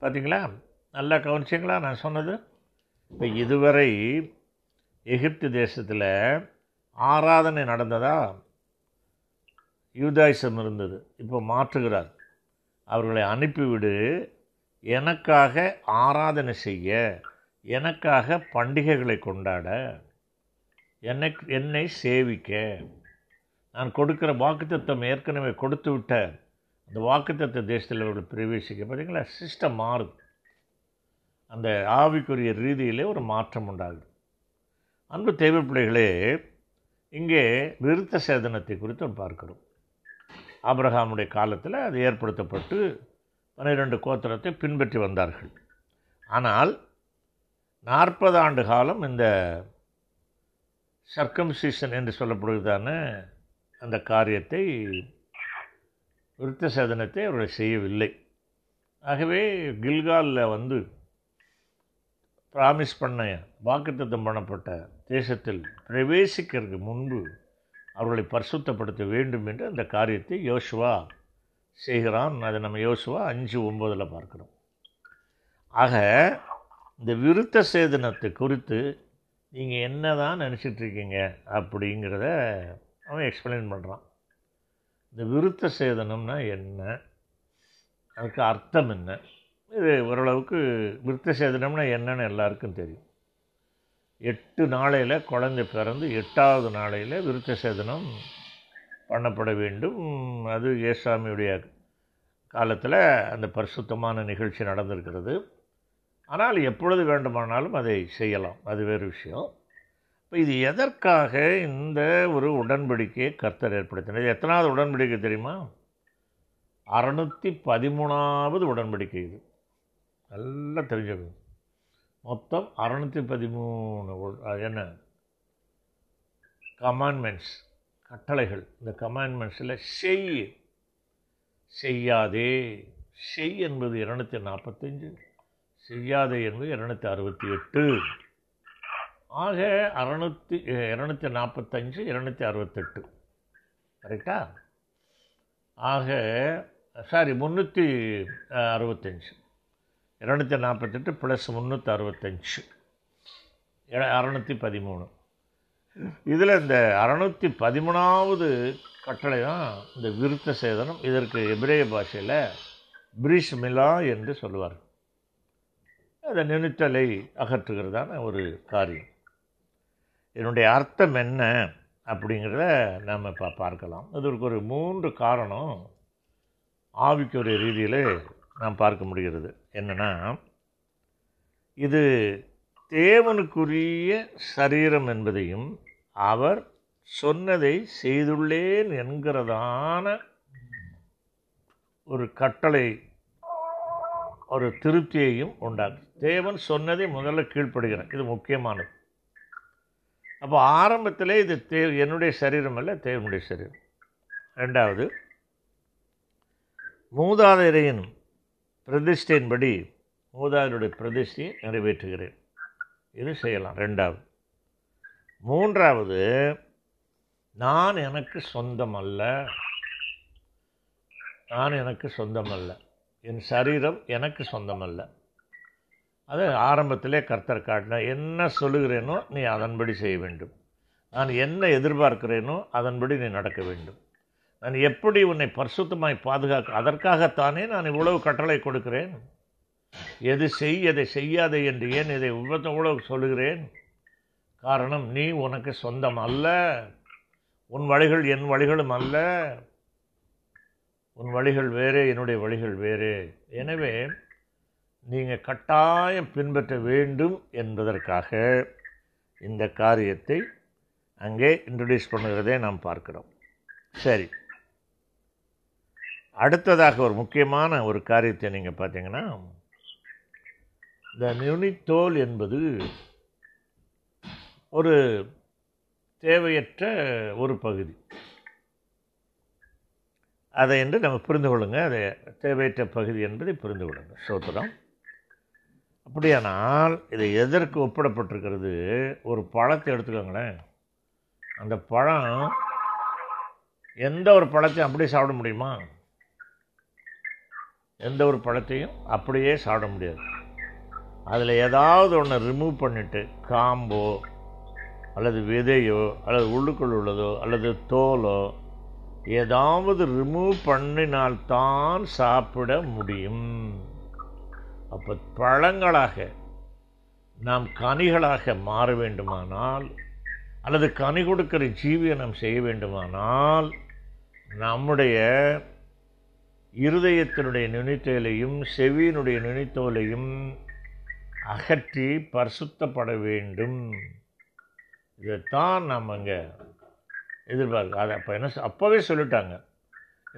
பார்த்தீங்களா நல்லா கவனிச்சிங்களா நான் சொன்னது இப்போ இதுவரை எகிப்து தேசத்தில் ஆராதனை நடந்ததா யூதாயிசம் இருந்தது இப்போ மாற்றுகிறார் அவர்களை அனுப்பிவிடு எனக்காக ஆராதனை செய்ய எனக்காக பண்டிகைகளை கொண்டாட என்னை என்னை சேவிக்க நான் கொடுக்குற வாக்குத்தத்தம் ஏற்கனவே கொடுத்து விட்ட அந்த வாக்குத்தத்த தேசத்தில் அவர்களை பிரவேசிக்க பார்த்தீங்களா சிஸ்டம் மாறுது அந்த ஆவிக்குரிய ரீதியிலே ஒரு மாற்றம் உண்டாகுது அன்பு தேவைப்பிள்ளைகளே இங்கே விருத்த சேதனத்தை குறித்து பார்க்கிறோம் ஆப்ரஹாமுடைய காலத்தில் அது ஏற்படுத்தப்பட்டு பன்னிரெண்டு கோத்திரத்தை பின்பற்றி வந்தார்கள் ஆனால் நாற்பது ஆண்டு காலம் இந்த சர்க்கம்சிஷன் என்று சொல்லப்படுவதான அந்த காரியத்தை விருத்த சேதனத்தை அவர்கள் செய்யவில்லை ஆகவே கில்காலில் வந்து ப்ராமிஸ் பண்ண வாக்குத்தத்தம் பண்ணப்பட்ட தேசத்தில் பிரவேசிக்கிறதுக்கு முன்பு அவர்களை பரிசுத்தப்படுத்த வேண்டும் என்று அந்த காரியத்தை யோசுவா செய்கிறான் அதை நம்ம யோசுவா அஞ்சு ஒம்பதில் பார்க்குறோம் ஆக இந்த விருத்த சேதனத்தை குறித்து நீங்கள் என்ன தான் நினச்சிட்ருக்கீங்க அப்படிங்கிறத அவன் எக்ஸ்பிளைன் பண்ணுறான் இந்த விருத்த சேதனம்னா என்ன அதுக்கு அர்த்தம் என்ன இது ஓரளவுக்கு விருத்த சேதனம்னா என்னன்னு எல்லாருக்கும் தெரியும் எட்டு நாளையில் குழந்தை பிறந்து எட்டாவது நாளையில் விருத்த சேதனம் பண்ணப்பட வேண்டும் அது ஏசாமியுடைய காலத்தில் அந்த பரிசுத்தமான நிகழ்ச்சி நடந்திருக்கிறது ஆனால் எப்பொழுது வேண்டுமானாலும் அதை செய்யலாம் அது வேறு விஷயம் இப்போ இது எதற்காக இந்த ஒரு உடன்படிக்கையை கர்த்தர் ஏற்படுத்தினது எத்தனாவது உடன்படிக்கை தெரியுமா அறநூற்றி பதிமூணாவது உடன்படிக்கை இது நல்லா தெரிஞ்சுக்கணும் மொத்தம் அறநூற்றி பதிமூணு என்ன கமாண்ட்மெண்ட்ஸ் கட்டளைகள் இந்த கமாண்ட்மெண்ட்ஸில் செய் செய்யாதே செய் என்பது இரநூத்தி நாற்பத்தஞ்சு செய்யாதே என்பது இரநூத்தி அறுபத்தி எட்டு ஆக அறநூற்றி இரநூத்தி நாற்பத்தஞ்சு இரநூத்தி அறுபத்தெட்டு கரெக்டா ஆக சாரி முந்நூற்றி அறுபத்தஞ்சு இரநூத்தி நாற்பத்தெட்டு ப்ளஸ் முந்நூற்றி அறுபத்தஞ்சு அறநூற்றி பதிமூணு இதில் இந்த அறநூற்றி பதிமூணாவது கட்டளை தான் இந்த விருத்த சேதனம் இதற்கு எபிரேய பாஷையில் பிரிஷ் மிலா என்று சொல்லுவார் அதை நினைத்தலை அகற்றுகிறதான ஒரு காரியம் என்னுடைய அர்த்தம் என்ன அப்படிங்கிறத நாம் இப்போ பார்க்கலாம் இதற்கு ஒரு மூன்று காரணம் ஆவிக்குரிய ரீதியில் நாம் பார்க்க முடிகிறது என்னென்னா இது தேவனுக்குரிய சரீரம் என்பதையும் அவர் சொன்னதை செய்துள்ளேன் என்கிறதான ஒரு கட்டளை ஒரு திருப்தியையும் உண்டாக்கும் தேவன் சொன்னதை முதல்ல கீழ்ப்படுகிறேன் இது முக்கியமானது அப்போ ஆரம்பத்தில் இது தே என்னுடைய சரீரம் அல்ல தேவனுடைய சரீரம் ரெண்டாவது மூதாதையரையின் பிரதிஷ்டையின்படி மூதாதையருடைய பிரதிஷ்டையை நிறைவேற்றுகிறேன் இது செய்யலாம் ரெண்டாவது மூன்றாவது நான் எனக்கு சொந்தம் அல்ல நான் எனக்கு சொந்தம் அல்ல என் சரீரம் எனக்கு சொந்தம் அல்ல அது ஆரம்பத்திலே கர்த்தர் காட்டின என்ன சொல்லுகிறேனோ நீ அதன்படி செய்ய வேண்டும் நான் என்ன எதிர்பார்க்கிறேனோ அதன்படி நீ நடக்க வேண்டும் நான் எப்படி உன்னை பரிசுத்தமாய் பாதுகாக்க அதற்காகத்தானே நான் இவ்வளவு கட்டளை கொடுக்கிறேன் எது செய் எதை செய்யாதே என்று ஏன் இதை இவ்வளோ சொல்லுகிறேன் காரணம் நீ உனக்கு சொந்தம் அல்ல உன் வழிகள் என் வழிகளும் அல்ல உன் வழிகள் வேறு என்னுடைய வழிகள் வேறு எனவே நீங்கள் கட்டாயம் பின்பற்ற வேண்டும் என்பதற்காக இந்த காரியத்தை அங்கே இன்ட்ரடியூஸ் பண்ணுகிறதே நாம் பார்க்கிறோம் சரி அடுத்ததாக ஒரு முக்கியமான ஒரு காரியத்தை நீங்கள் பார்த்தீங்கன்னா இந்த தோல் என்பது ஒரு தேவையற்ற ஒரு பகுதி அதை என்று நம்ம புரிந்து கொள்ளுங்கள் அதை தேவையற்ற பகுதி என்பதை புரிந்து கொள்ளுங்கள் சோத்திரம் அப்படியானால் இது எதற்கு ஒப்பிடப்பட்டிருக்கிறது ஒரு பழத்தை எடுத்துக்கோங்களேன் அந்த பழம் எந்த ஒரு பழத்தையும் அப்படியே சாப்பிட முடியுமா எந்த ஒரு பழத்தையும் அப்படியே சாப்பிட முடியாது அதில் ஏதாவது ஒன்று ரிமூவ் பண்ணிவிட்டு காம்போ அல்லது விதையோ அல்லது உள்ளுக்குள் உள்ளதோ அல்லது தோலோ ஏதாவது ரிமூவ் பண்ணினால்தான் சாப்பிட முடியும் அப்போ பழங்களாக நாம் கனிகளாக மாற வேண்டுமானால் அல்லது கனி கொடுக்கிற ஜீவியை நாம் செய்ய வேண்டுமானால் நம்முடைய இருதயத்தினுடைய நுனித்தோலையும் செவியினுடைய நுனித்தோலையும் அகற்றி பரிசுத்தப்பட வேண்டும் இதைத்தான் நம்ம இங்கே எதிர்பார்க்க அதை அப்போ என்ன அப்போவே சொல்லிட்டாங்க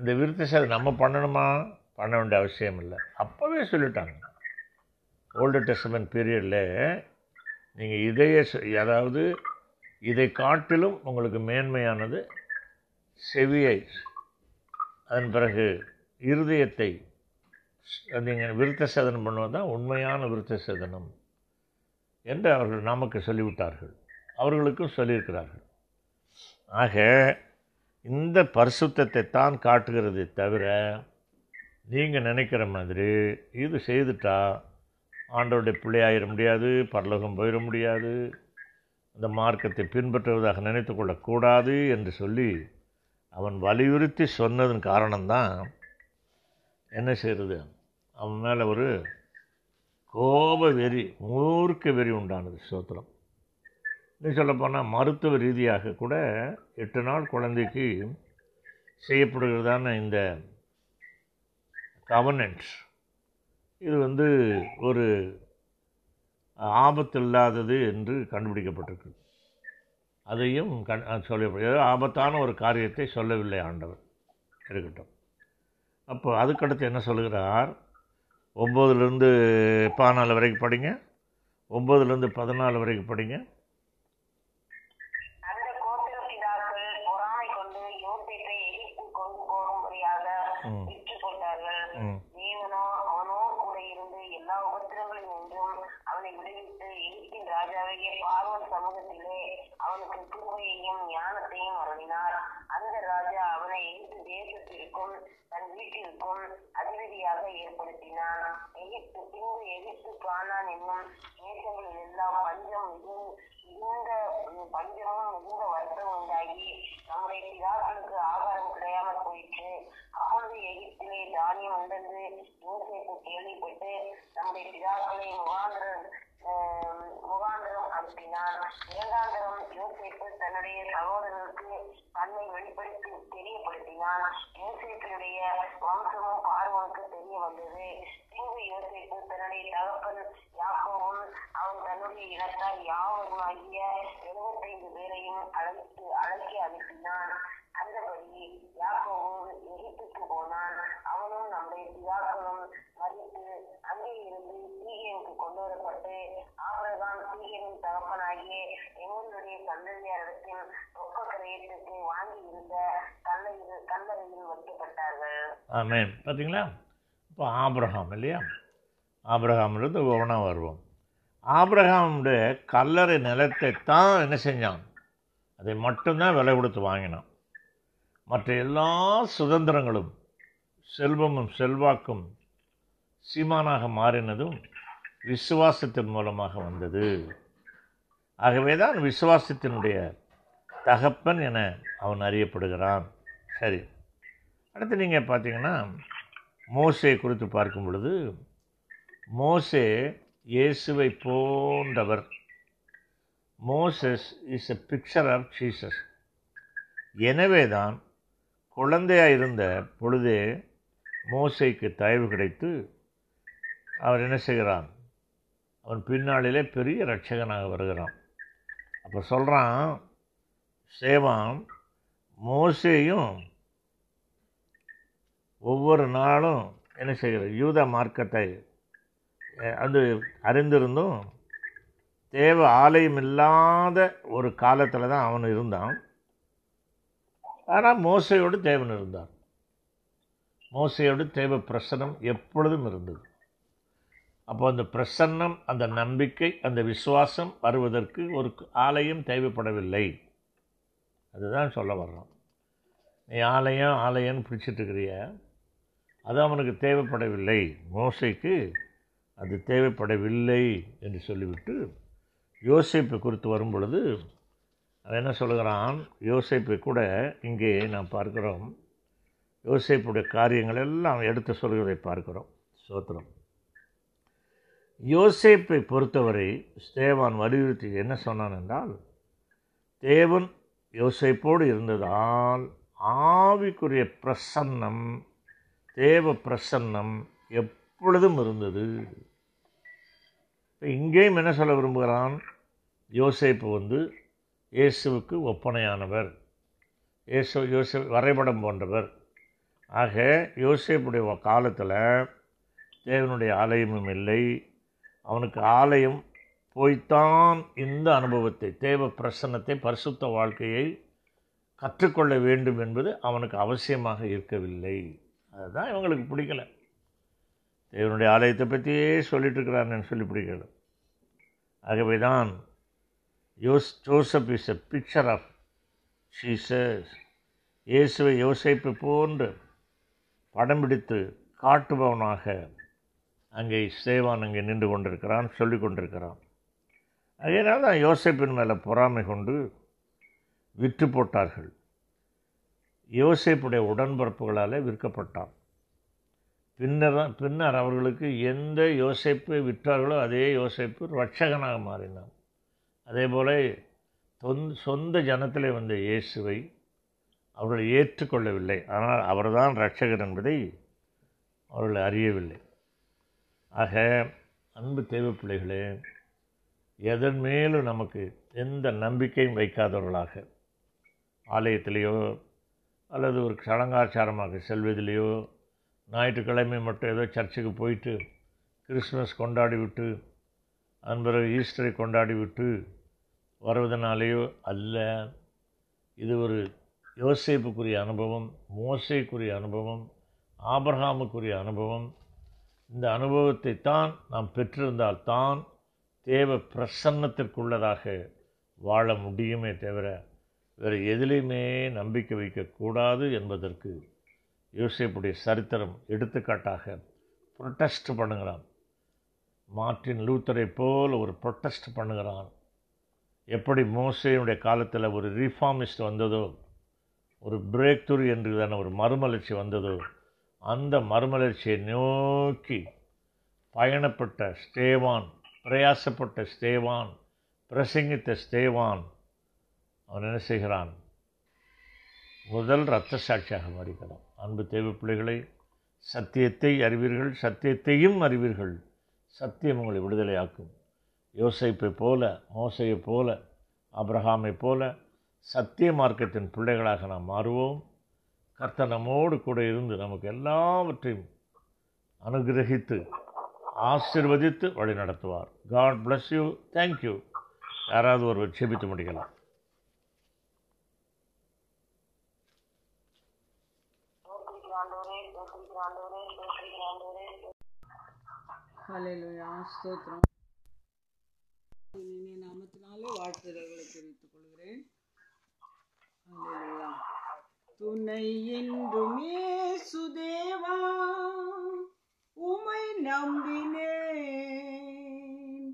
இந்த விருத்த சேவை நம்ம பண்ணணுமா பண்ண வேண்டிய அவசியம் இல்லை அப்போவே சொல்லிட்டாங்க ஓல்டு டெஸ்டமெண்ட் பீரியடில் நீங்கள் இதையே அதாவது இதை காட்டிலும் உங்களுக்கு மேன்மையானது செவியை அதன் பிறகு இருதயத்தை நீங்கள் விருத்த சேதனம் பண்ணுவது தான் உண்மையான விருத்த சேதனம் என்று அவர்கள் நமக்கு சொல்லிவிட்டார்கள் அவர்களுக்கும் சொல்லியிருக்கிறார்கள் ஆக இந்த பரிசுத்தத்தை தான் காட்டுகிறது தவிர நீங்கள் நினைக்கிற மாதிரி இது செய்துட்டா ஆண்டோடைய பிள்ளையாயிர முடியாது பரலோகம் போயிட முடியாது அந்த மார்க்கத்தை பின்பற்றுவதாக நினைத்து கொள்ளக்கூடாது என்று சொல்லி அவன் வலியுறுத்தி சொன்னதன் காரணம்தான் என்ன செய்கிறது அவன் மேலே ஒரு கோப வெறி மூர்க்க வெறி உண்டானது சோத்திரம் இன்னும் சொல்லப்போனால் மருத்துவ ரீதியாக கூட எட்டு நாள் குழந்தைக்கு செய்யப்படுகிறதான இந்த கவர்னன்ஸ் இது வந்து ஒரு ஆபத்து இல்லாதது என்று கண்டுபிடிக்கப்பட்டிருக்கு அதையும் கண் சொல்லப்படுகிறது ஆபத்தான ஒரு காரியத்தை சொல்லவில்லை ஆண்டவர் இருக்கட்டும் அப்போ அதுக்கடுத்து என்ன சொல்கிறார் ஒம்போதுலேருந்து பதினாலு வரைக்கும் படிங்க ஒம்போதுலேருந்து பதினாலு வரைக்கும் படிங்க ஏற்றுக் கொண்டார்கள் ஜீவனும் அவனோ கூட இருந்து எல்லா உபத்திரங்களில் நின்றும் அவனை விடுவித்து எகிப்தின் ராஜாவாகிய பார்வன் சமூகத்திலே அவனுக்கு கிருபையையும் ஞானத்தையும் அருளினார் அந்த ராஜா அவனை எகிப்து தேசத்திற்கும் தன் வீட்டில் போல் ஏற்படுத்தினான் எகிப்து பின்பு எகிப்து கானான் என்னும் தேசங்களில் எல்லாம் பஞ்சம் மிகுந்த பஞ்சமும் மிகுந்த வருத்தம் உண்டாகி நம்முடைய பிதாக்களுக்கு ஆகாரம் கிடையாமல் போயிற்று அப்பொழுது எகிப்திலே தானியம் உண்டென்று யோசிப்பு கேள்விப்பட்டு நம்முடைய பிதாக்களை முகாந்திர முகாந்திரம் அனுப்பினார் ஏகாந்திரம் யோசிப்பு தன்னுடைய சகோதரருக்கு தன்னை வெளிப்படுத்தி தெரியப்படுத்தினான் யோசிப்பினுடைய வம்சமும் பார்வனுக்கு தெரிய வந்தது பின்பு யோசிப்பு தன்னுடைய தகப்பன் யாகவும் அவன் தன்னுடைய இனத்தால் யாவரும் ஆகிய எழுபத்தைந்து பேரையும் அழைத்து அழைக்க அனுப்பினான் அந்தபடி யாக்கோவும் எகிப்துக்கு போனான் அவனும் நம்முடைய பிதாக்களும் மறித்து அங்கே இருந்து சீகேனுக்கு கொண்டு வரப்பட்டு ஆபரகாம் சீகேனின் தகப்பனாகிய எங்களுடைய சந்ததியாரிடத்தில் ரொக்க கிரயத்திற்கு வாங்கி இருந்த கல்லறையில் கல்லறையில் வைக்கப்பட்டார்கள் ஆமேன் பார்த்தீங்களா இப்போ ஆபிரகாம் இல்லையா ஆபிரகாம்ன்றது ஒவ்வொன்றா வருவோம் ஆபிரகாமுடைய கல்லறை நிலத்தை தான் என்ன செஞ்சான் அதை மட்டும்தான் விலை கொடுத்து வாங்கினான் மற்ற எல்லா சுதந்திரங்களும் செல்வமும் செல்வாக்கும் சீமானாக மாறினதும் விசுவாசத்தின் மூலமாக வந்தது ஆகவே தான் விசுவாசத்தினுடைய தகப்பன் என அவன் அறியப்படுகிறான் சரி அடுத்து நீங்கள் பார்த்தீங்கன்னா மோசே குறித்து பார்க்கும் பொழுது மோசே இயேசுவை போன்றவர் Moses is a picture of Jesus எனவே தான் குழந்தையாக இருந்த பொழுதே மோசைக்கு தயவு கிடைத்து அவர் என்ன செய்கிறான் அவன் பின்னாளிலே பெரிய ரட்சகனாக வருகிறான் அப்போ சொல்கிறான் சேவான் மோசையும் ஒவ்வொரு நாளும் என்ன செய்கிற யூத மார்க்கத்தை அது அறிந்திருந்தும் தேவ ஆலயம் இல்லாத ஒரு காலத்தில் தான் அவன் இருந்தான் ஆனால் மோசையோடு தேவன் இருந்தார் மோசையோடு தேவ பிரசன்னம் எப்பொழுதும் இருந்தது அப்போ அந்த பிரசன்னம் அந்த நம்பிக்கை அந்த விசுவாசம் வருவதற்கு ஒரு ஆலயம் தேவைப்படவில்லை அதுதான் சொல்ல வர்றோம் நீ ஆலயம் ஆலயம்னு பிடிச்சிட்ருக்கிறிய அது அவனுக்கு தேவைப்படவில்லை மோசைக்கு அது தேவைப்படவில்லை என்று சொல்லிவிட்டு யோசிப்பு குறித்து வரும் பொழுது அவன் என்ன சொல்லுகிறான் யோசிப்பை கூட இங்கே நாம் பார்க்குறோம் யோசிப்புடைய காரியங்கள் எல்லாம் எடுத்து சொல்கிறதை பார்க்கிறோம் சோத்திரம் யோசேப்பை பொறுத்தவரை ஸ்தேவான் வலியுறுத்தி என்ன சொன்னான் என்றால் தேவன் யோசைப்போடு இருந்ததால் ஆவிக்குரிய பிரசன்னம் தேவ பிரசன்னம் எப்பொழுதும் இருந்தது இங்கேயும் என்ன சொல்ல விரும்புகிறான் யோசேப்பு வந்து இயேசுவுக்கு ஒப்பனையானவர் இயேசு யோசே வரைபடம் போன்றவர் ஆக யோசேப்புடைய காலத்தில் தேவனுடைய ஆலயமும் இல்லை அவனுக்கு ஆலயம் போய்த்தான் இந்த அனுபவத்தை தேவ பிரசன்னத்தை பரிசுத்த வாழ்க்கையை கற்றுக்கொள்ள வேண்டும் என்பது அவனுக்கு அவசியமாக இருக்கவில்லை அதுதான் இவங்களுக்கு பிடிக்கல தேவனுடைய ஆலயத்தை பற்றியே சொல்லிட்டு இருக்கிறான்னு சொல்லி பிடிக்கல ஆகவே தான் Joseph is a picture of Jesus இயேசுவை யோசிப்பு போன்று படம் பிடித்து காட்டுபவனாக அங்கே சேவான் அங்கே நின்று கொண்டிருக்கிறான் சொல்லி கொண்டிருக்கிறான் அதனால் தான் யோசிப்பின் மேலே பொறாமை கொண்டு விற்று போட்டார்கள் யோசிப்புடைய உடன்பரப்புகளால் விற்கப்பட்டான் பின்னர் பின்னர் அவர்களுக்கு எந்த யோசிப்பை விற்றார்களோ அதே யோசிப்பு ரட்சகனாக மாறினான் அதே போல் தொந் சொந்த ஜனத்தில் வந்த இயேசுவை அவர்கள் ஏற்றுக்கொள்ளவில்லை ஆனால் அவர்தான் ரட்சகர் என்பதை அவர்கள் அறியவில்லை ஆக அன்பு தேவைப்பிள்ளைகளே பிள்ளைகளே எதன் மேலும் நமக்கு எந்த நம்பிக்கையும் வைக்காதவர்களாக ஆலயத்திலேயோ அல்லது ஒரு சடங்காச்சாரமாக செல்வதிலேயோ ஞாயிற்றுக்கிழமை மட்டும் ஏதோ சர்ச்சுக்கு போயிட்டு கிறிஸ்மஸ் கொண்டாடி விட்டு அன்பிறகு ஈஸ்டரை கொண்டாடி விட்டு வருவதனாலேயோ அல்ல இது ஒரு யோசிப்புக்குரிய அனுபவம் மோசைக்குரிய அனுபவம் ஆபரகாமுக்குரிய அனுபவம் இந்த அனுபவத்தை தான் நாம் பெற்றிருந்தால் தான் தேவ பிரசன்னத்திற்குள்ளதாக வாழ முடியுமே தவிர வேறு எதிலையுமே நம்பிக்கை வைக்கக்கூடாது என்பதற்கு யோசிப்புடைய சரித்திரம் எடுத்துக்காட்டாக ப்ரொட்டஸ்ட் பண்ணுகிறான் மார்ட்டின் லூத்தரை போல் ஒரு ப்ரொட்டஸ்ட் பண்ணுகிறான் எப்படி மோசையினுடைய காலத்தில் ஒரு ரிஃபார்மிஸ்ட் வந்ததோ ஒரு பிரேக் துரு என்றுதான ஒரு மறுமலர்ச்சி வந்ததோ அந்த மறுமலர்ச்சியை நோக்கி பயணப்பட்ட ஸ்டேவான் பிரயாசப்பட்ட ஸ்டேவான் பிரசங்கித்த ஸ்டேவான் அவன் என்ன செய்கிறான் முதல் இரத்த சாட்சியாக மாறிக்கிறான் அன்பு தேவை பிள்ளைகளை சத்தியத்தை அறிவீர்கள் சத்தியத்தையும் அறிவீர்கள் சத்தியம் உங்களை விடுதலையாக்கும் யோசைப்பை போல மோசையை போல அப்ரஹாமை போல சத்திய மார்க்கத்தின் பிள்ளைகளாக நாம் மாறுவோம் கர்த்த நம்மோடு கூட இருந்து நமக்கு எல்லாவற்றையும் அனுகிரகித்து ஆசிர்வதித்து வழி நடத்துவார் காட் பிளஸ் யூ தேங்க்யூ யாராவது ஒருவர் செபித்து முடியலாம் ஹலோ ஸ்தோத்திரம் இனிய நாமத்தினாலே வாழ்த்துதல்களை தெரிவித்துக் கொள்கிறேன் துணை என்றுமே சுதேவா உமை நம்பினேன்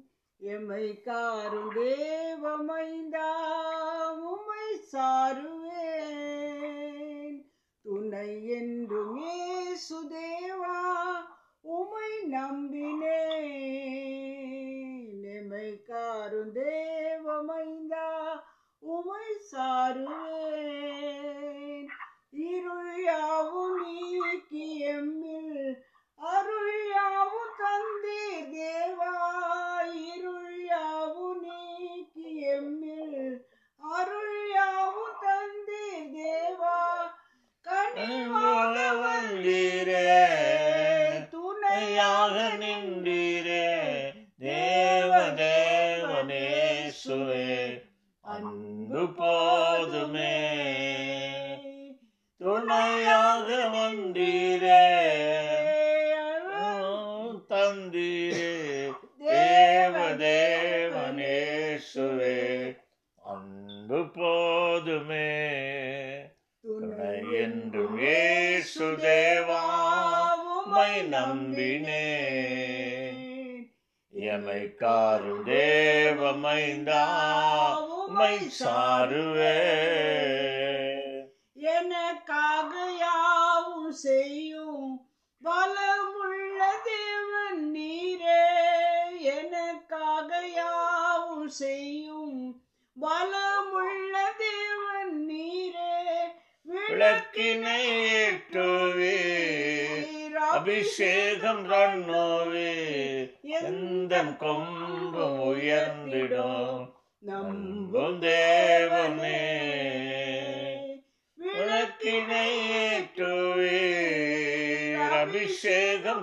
எமை காரும் தேவமைந்தா உமை சாரும்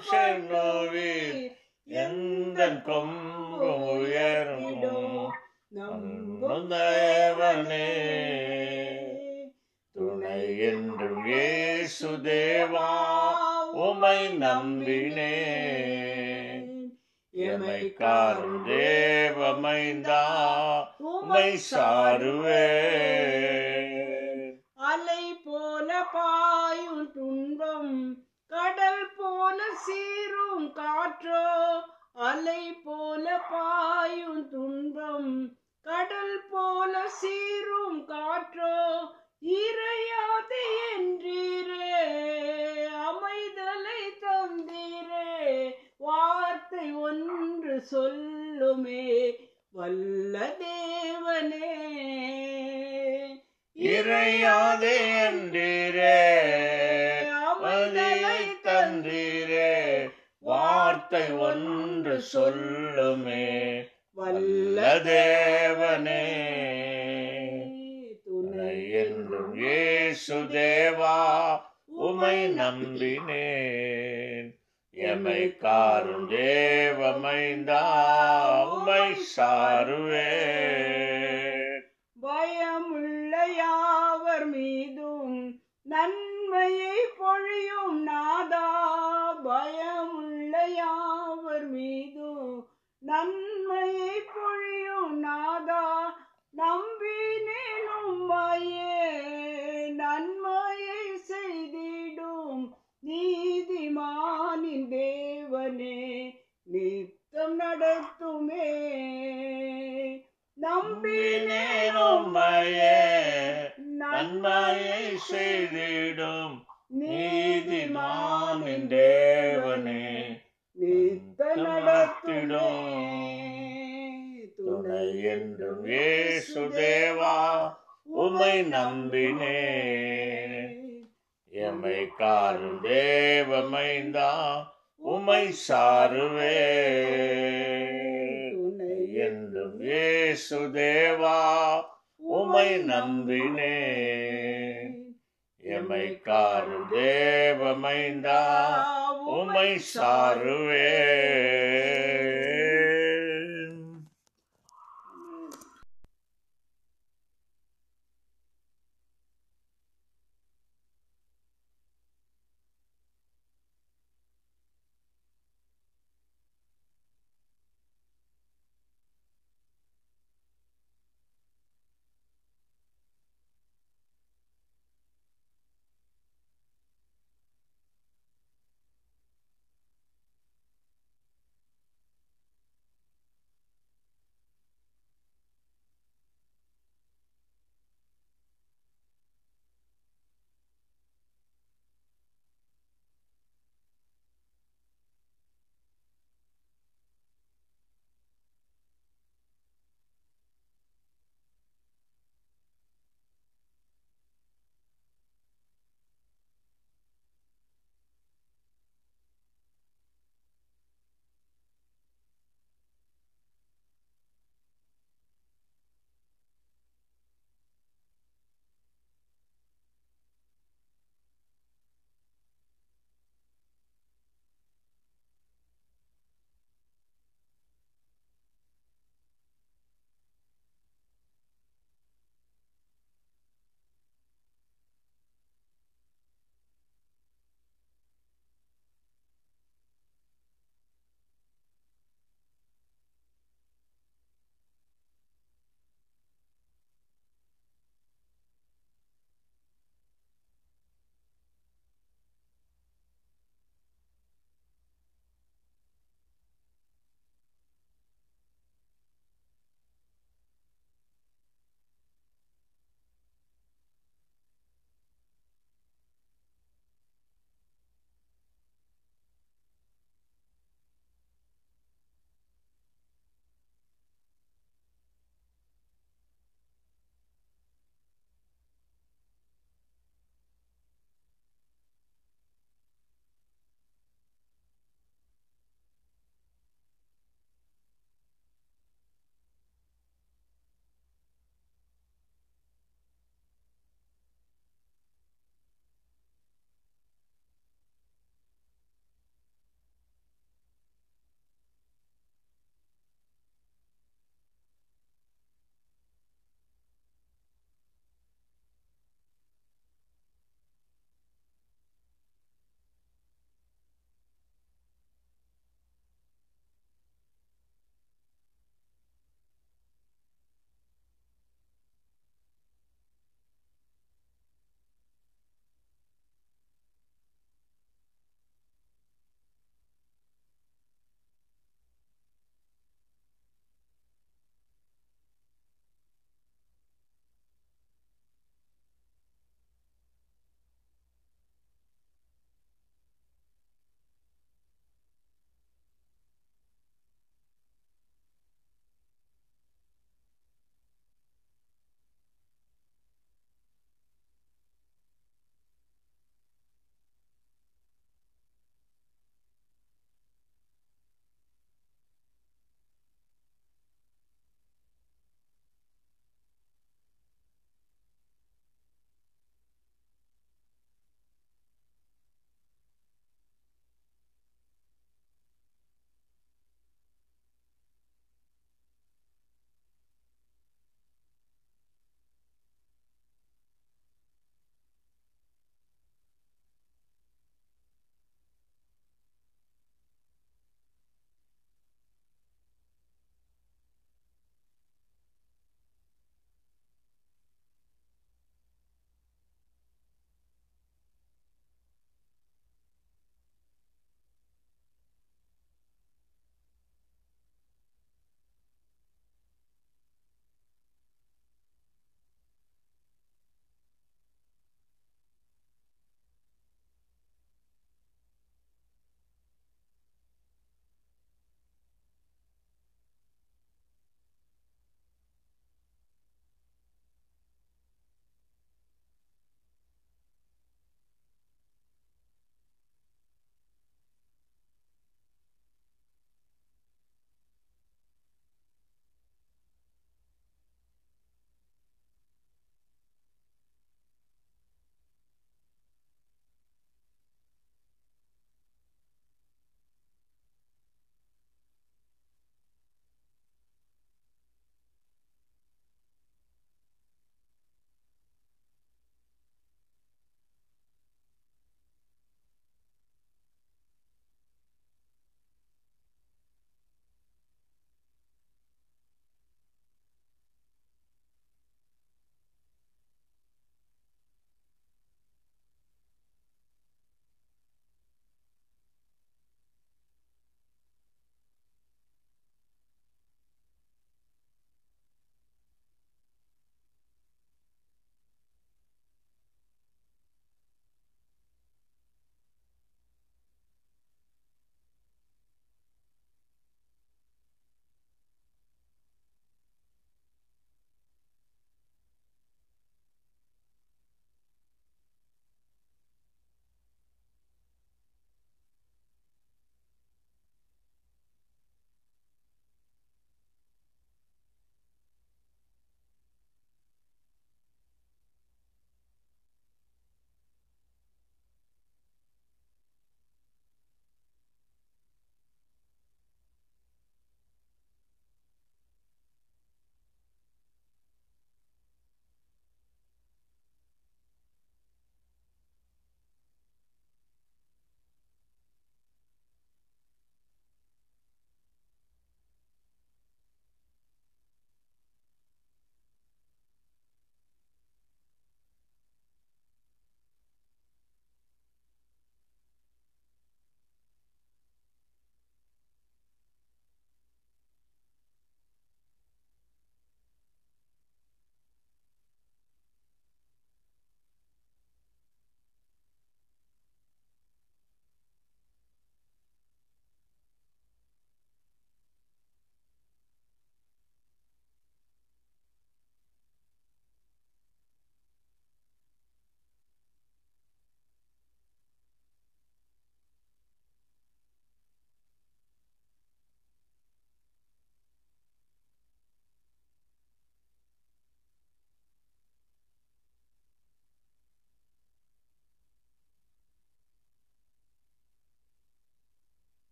Shame, அழியாது என்றீரே வழியை தந்தீரே வார்த்தை ஒன்று சொல்லுமே வல்ல தேவனே துணை என்றும் இயேசு தேவா உமை நம்பினேன் எமை காரும் தேவமைந்தா உமை சாருவே நன்மையை பொழியும் நாதா பயம் யாவர் மீதும் நன்மையை பொழியும் நாதா நம்பி நீனும்மையே நன்மையை செய்திடும் நீதிமானின் தேவனே நித்தம் நடத்துமே நம்பி நீனும்மையே நன்மையை செய்திடும் நீதிமானின் தேவனே நித்த நடத்திடும் துணை என்றும் ஏசு தேவா உமை நம்பினே எமை காரும் தேவமைந்தா உமை சாருவே என்றும் ஏசு தேவா உமை நம்பினே எமை காரு தேவமைந்தா உமை சாருவே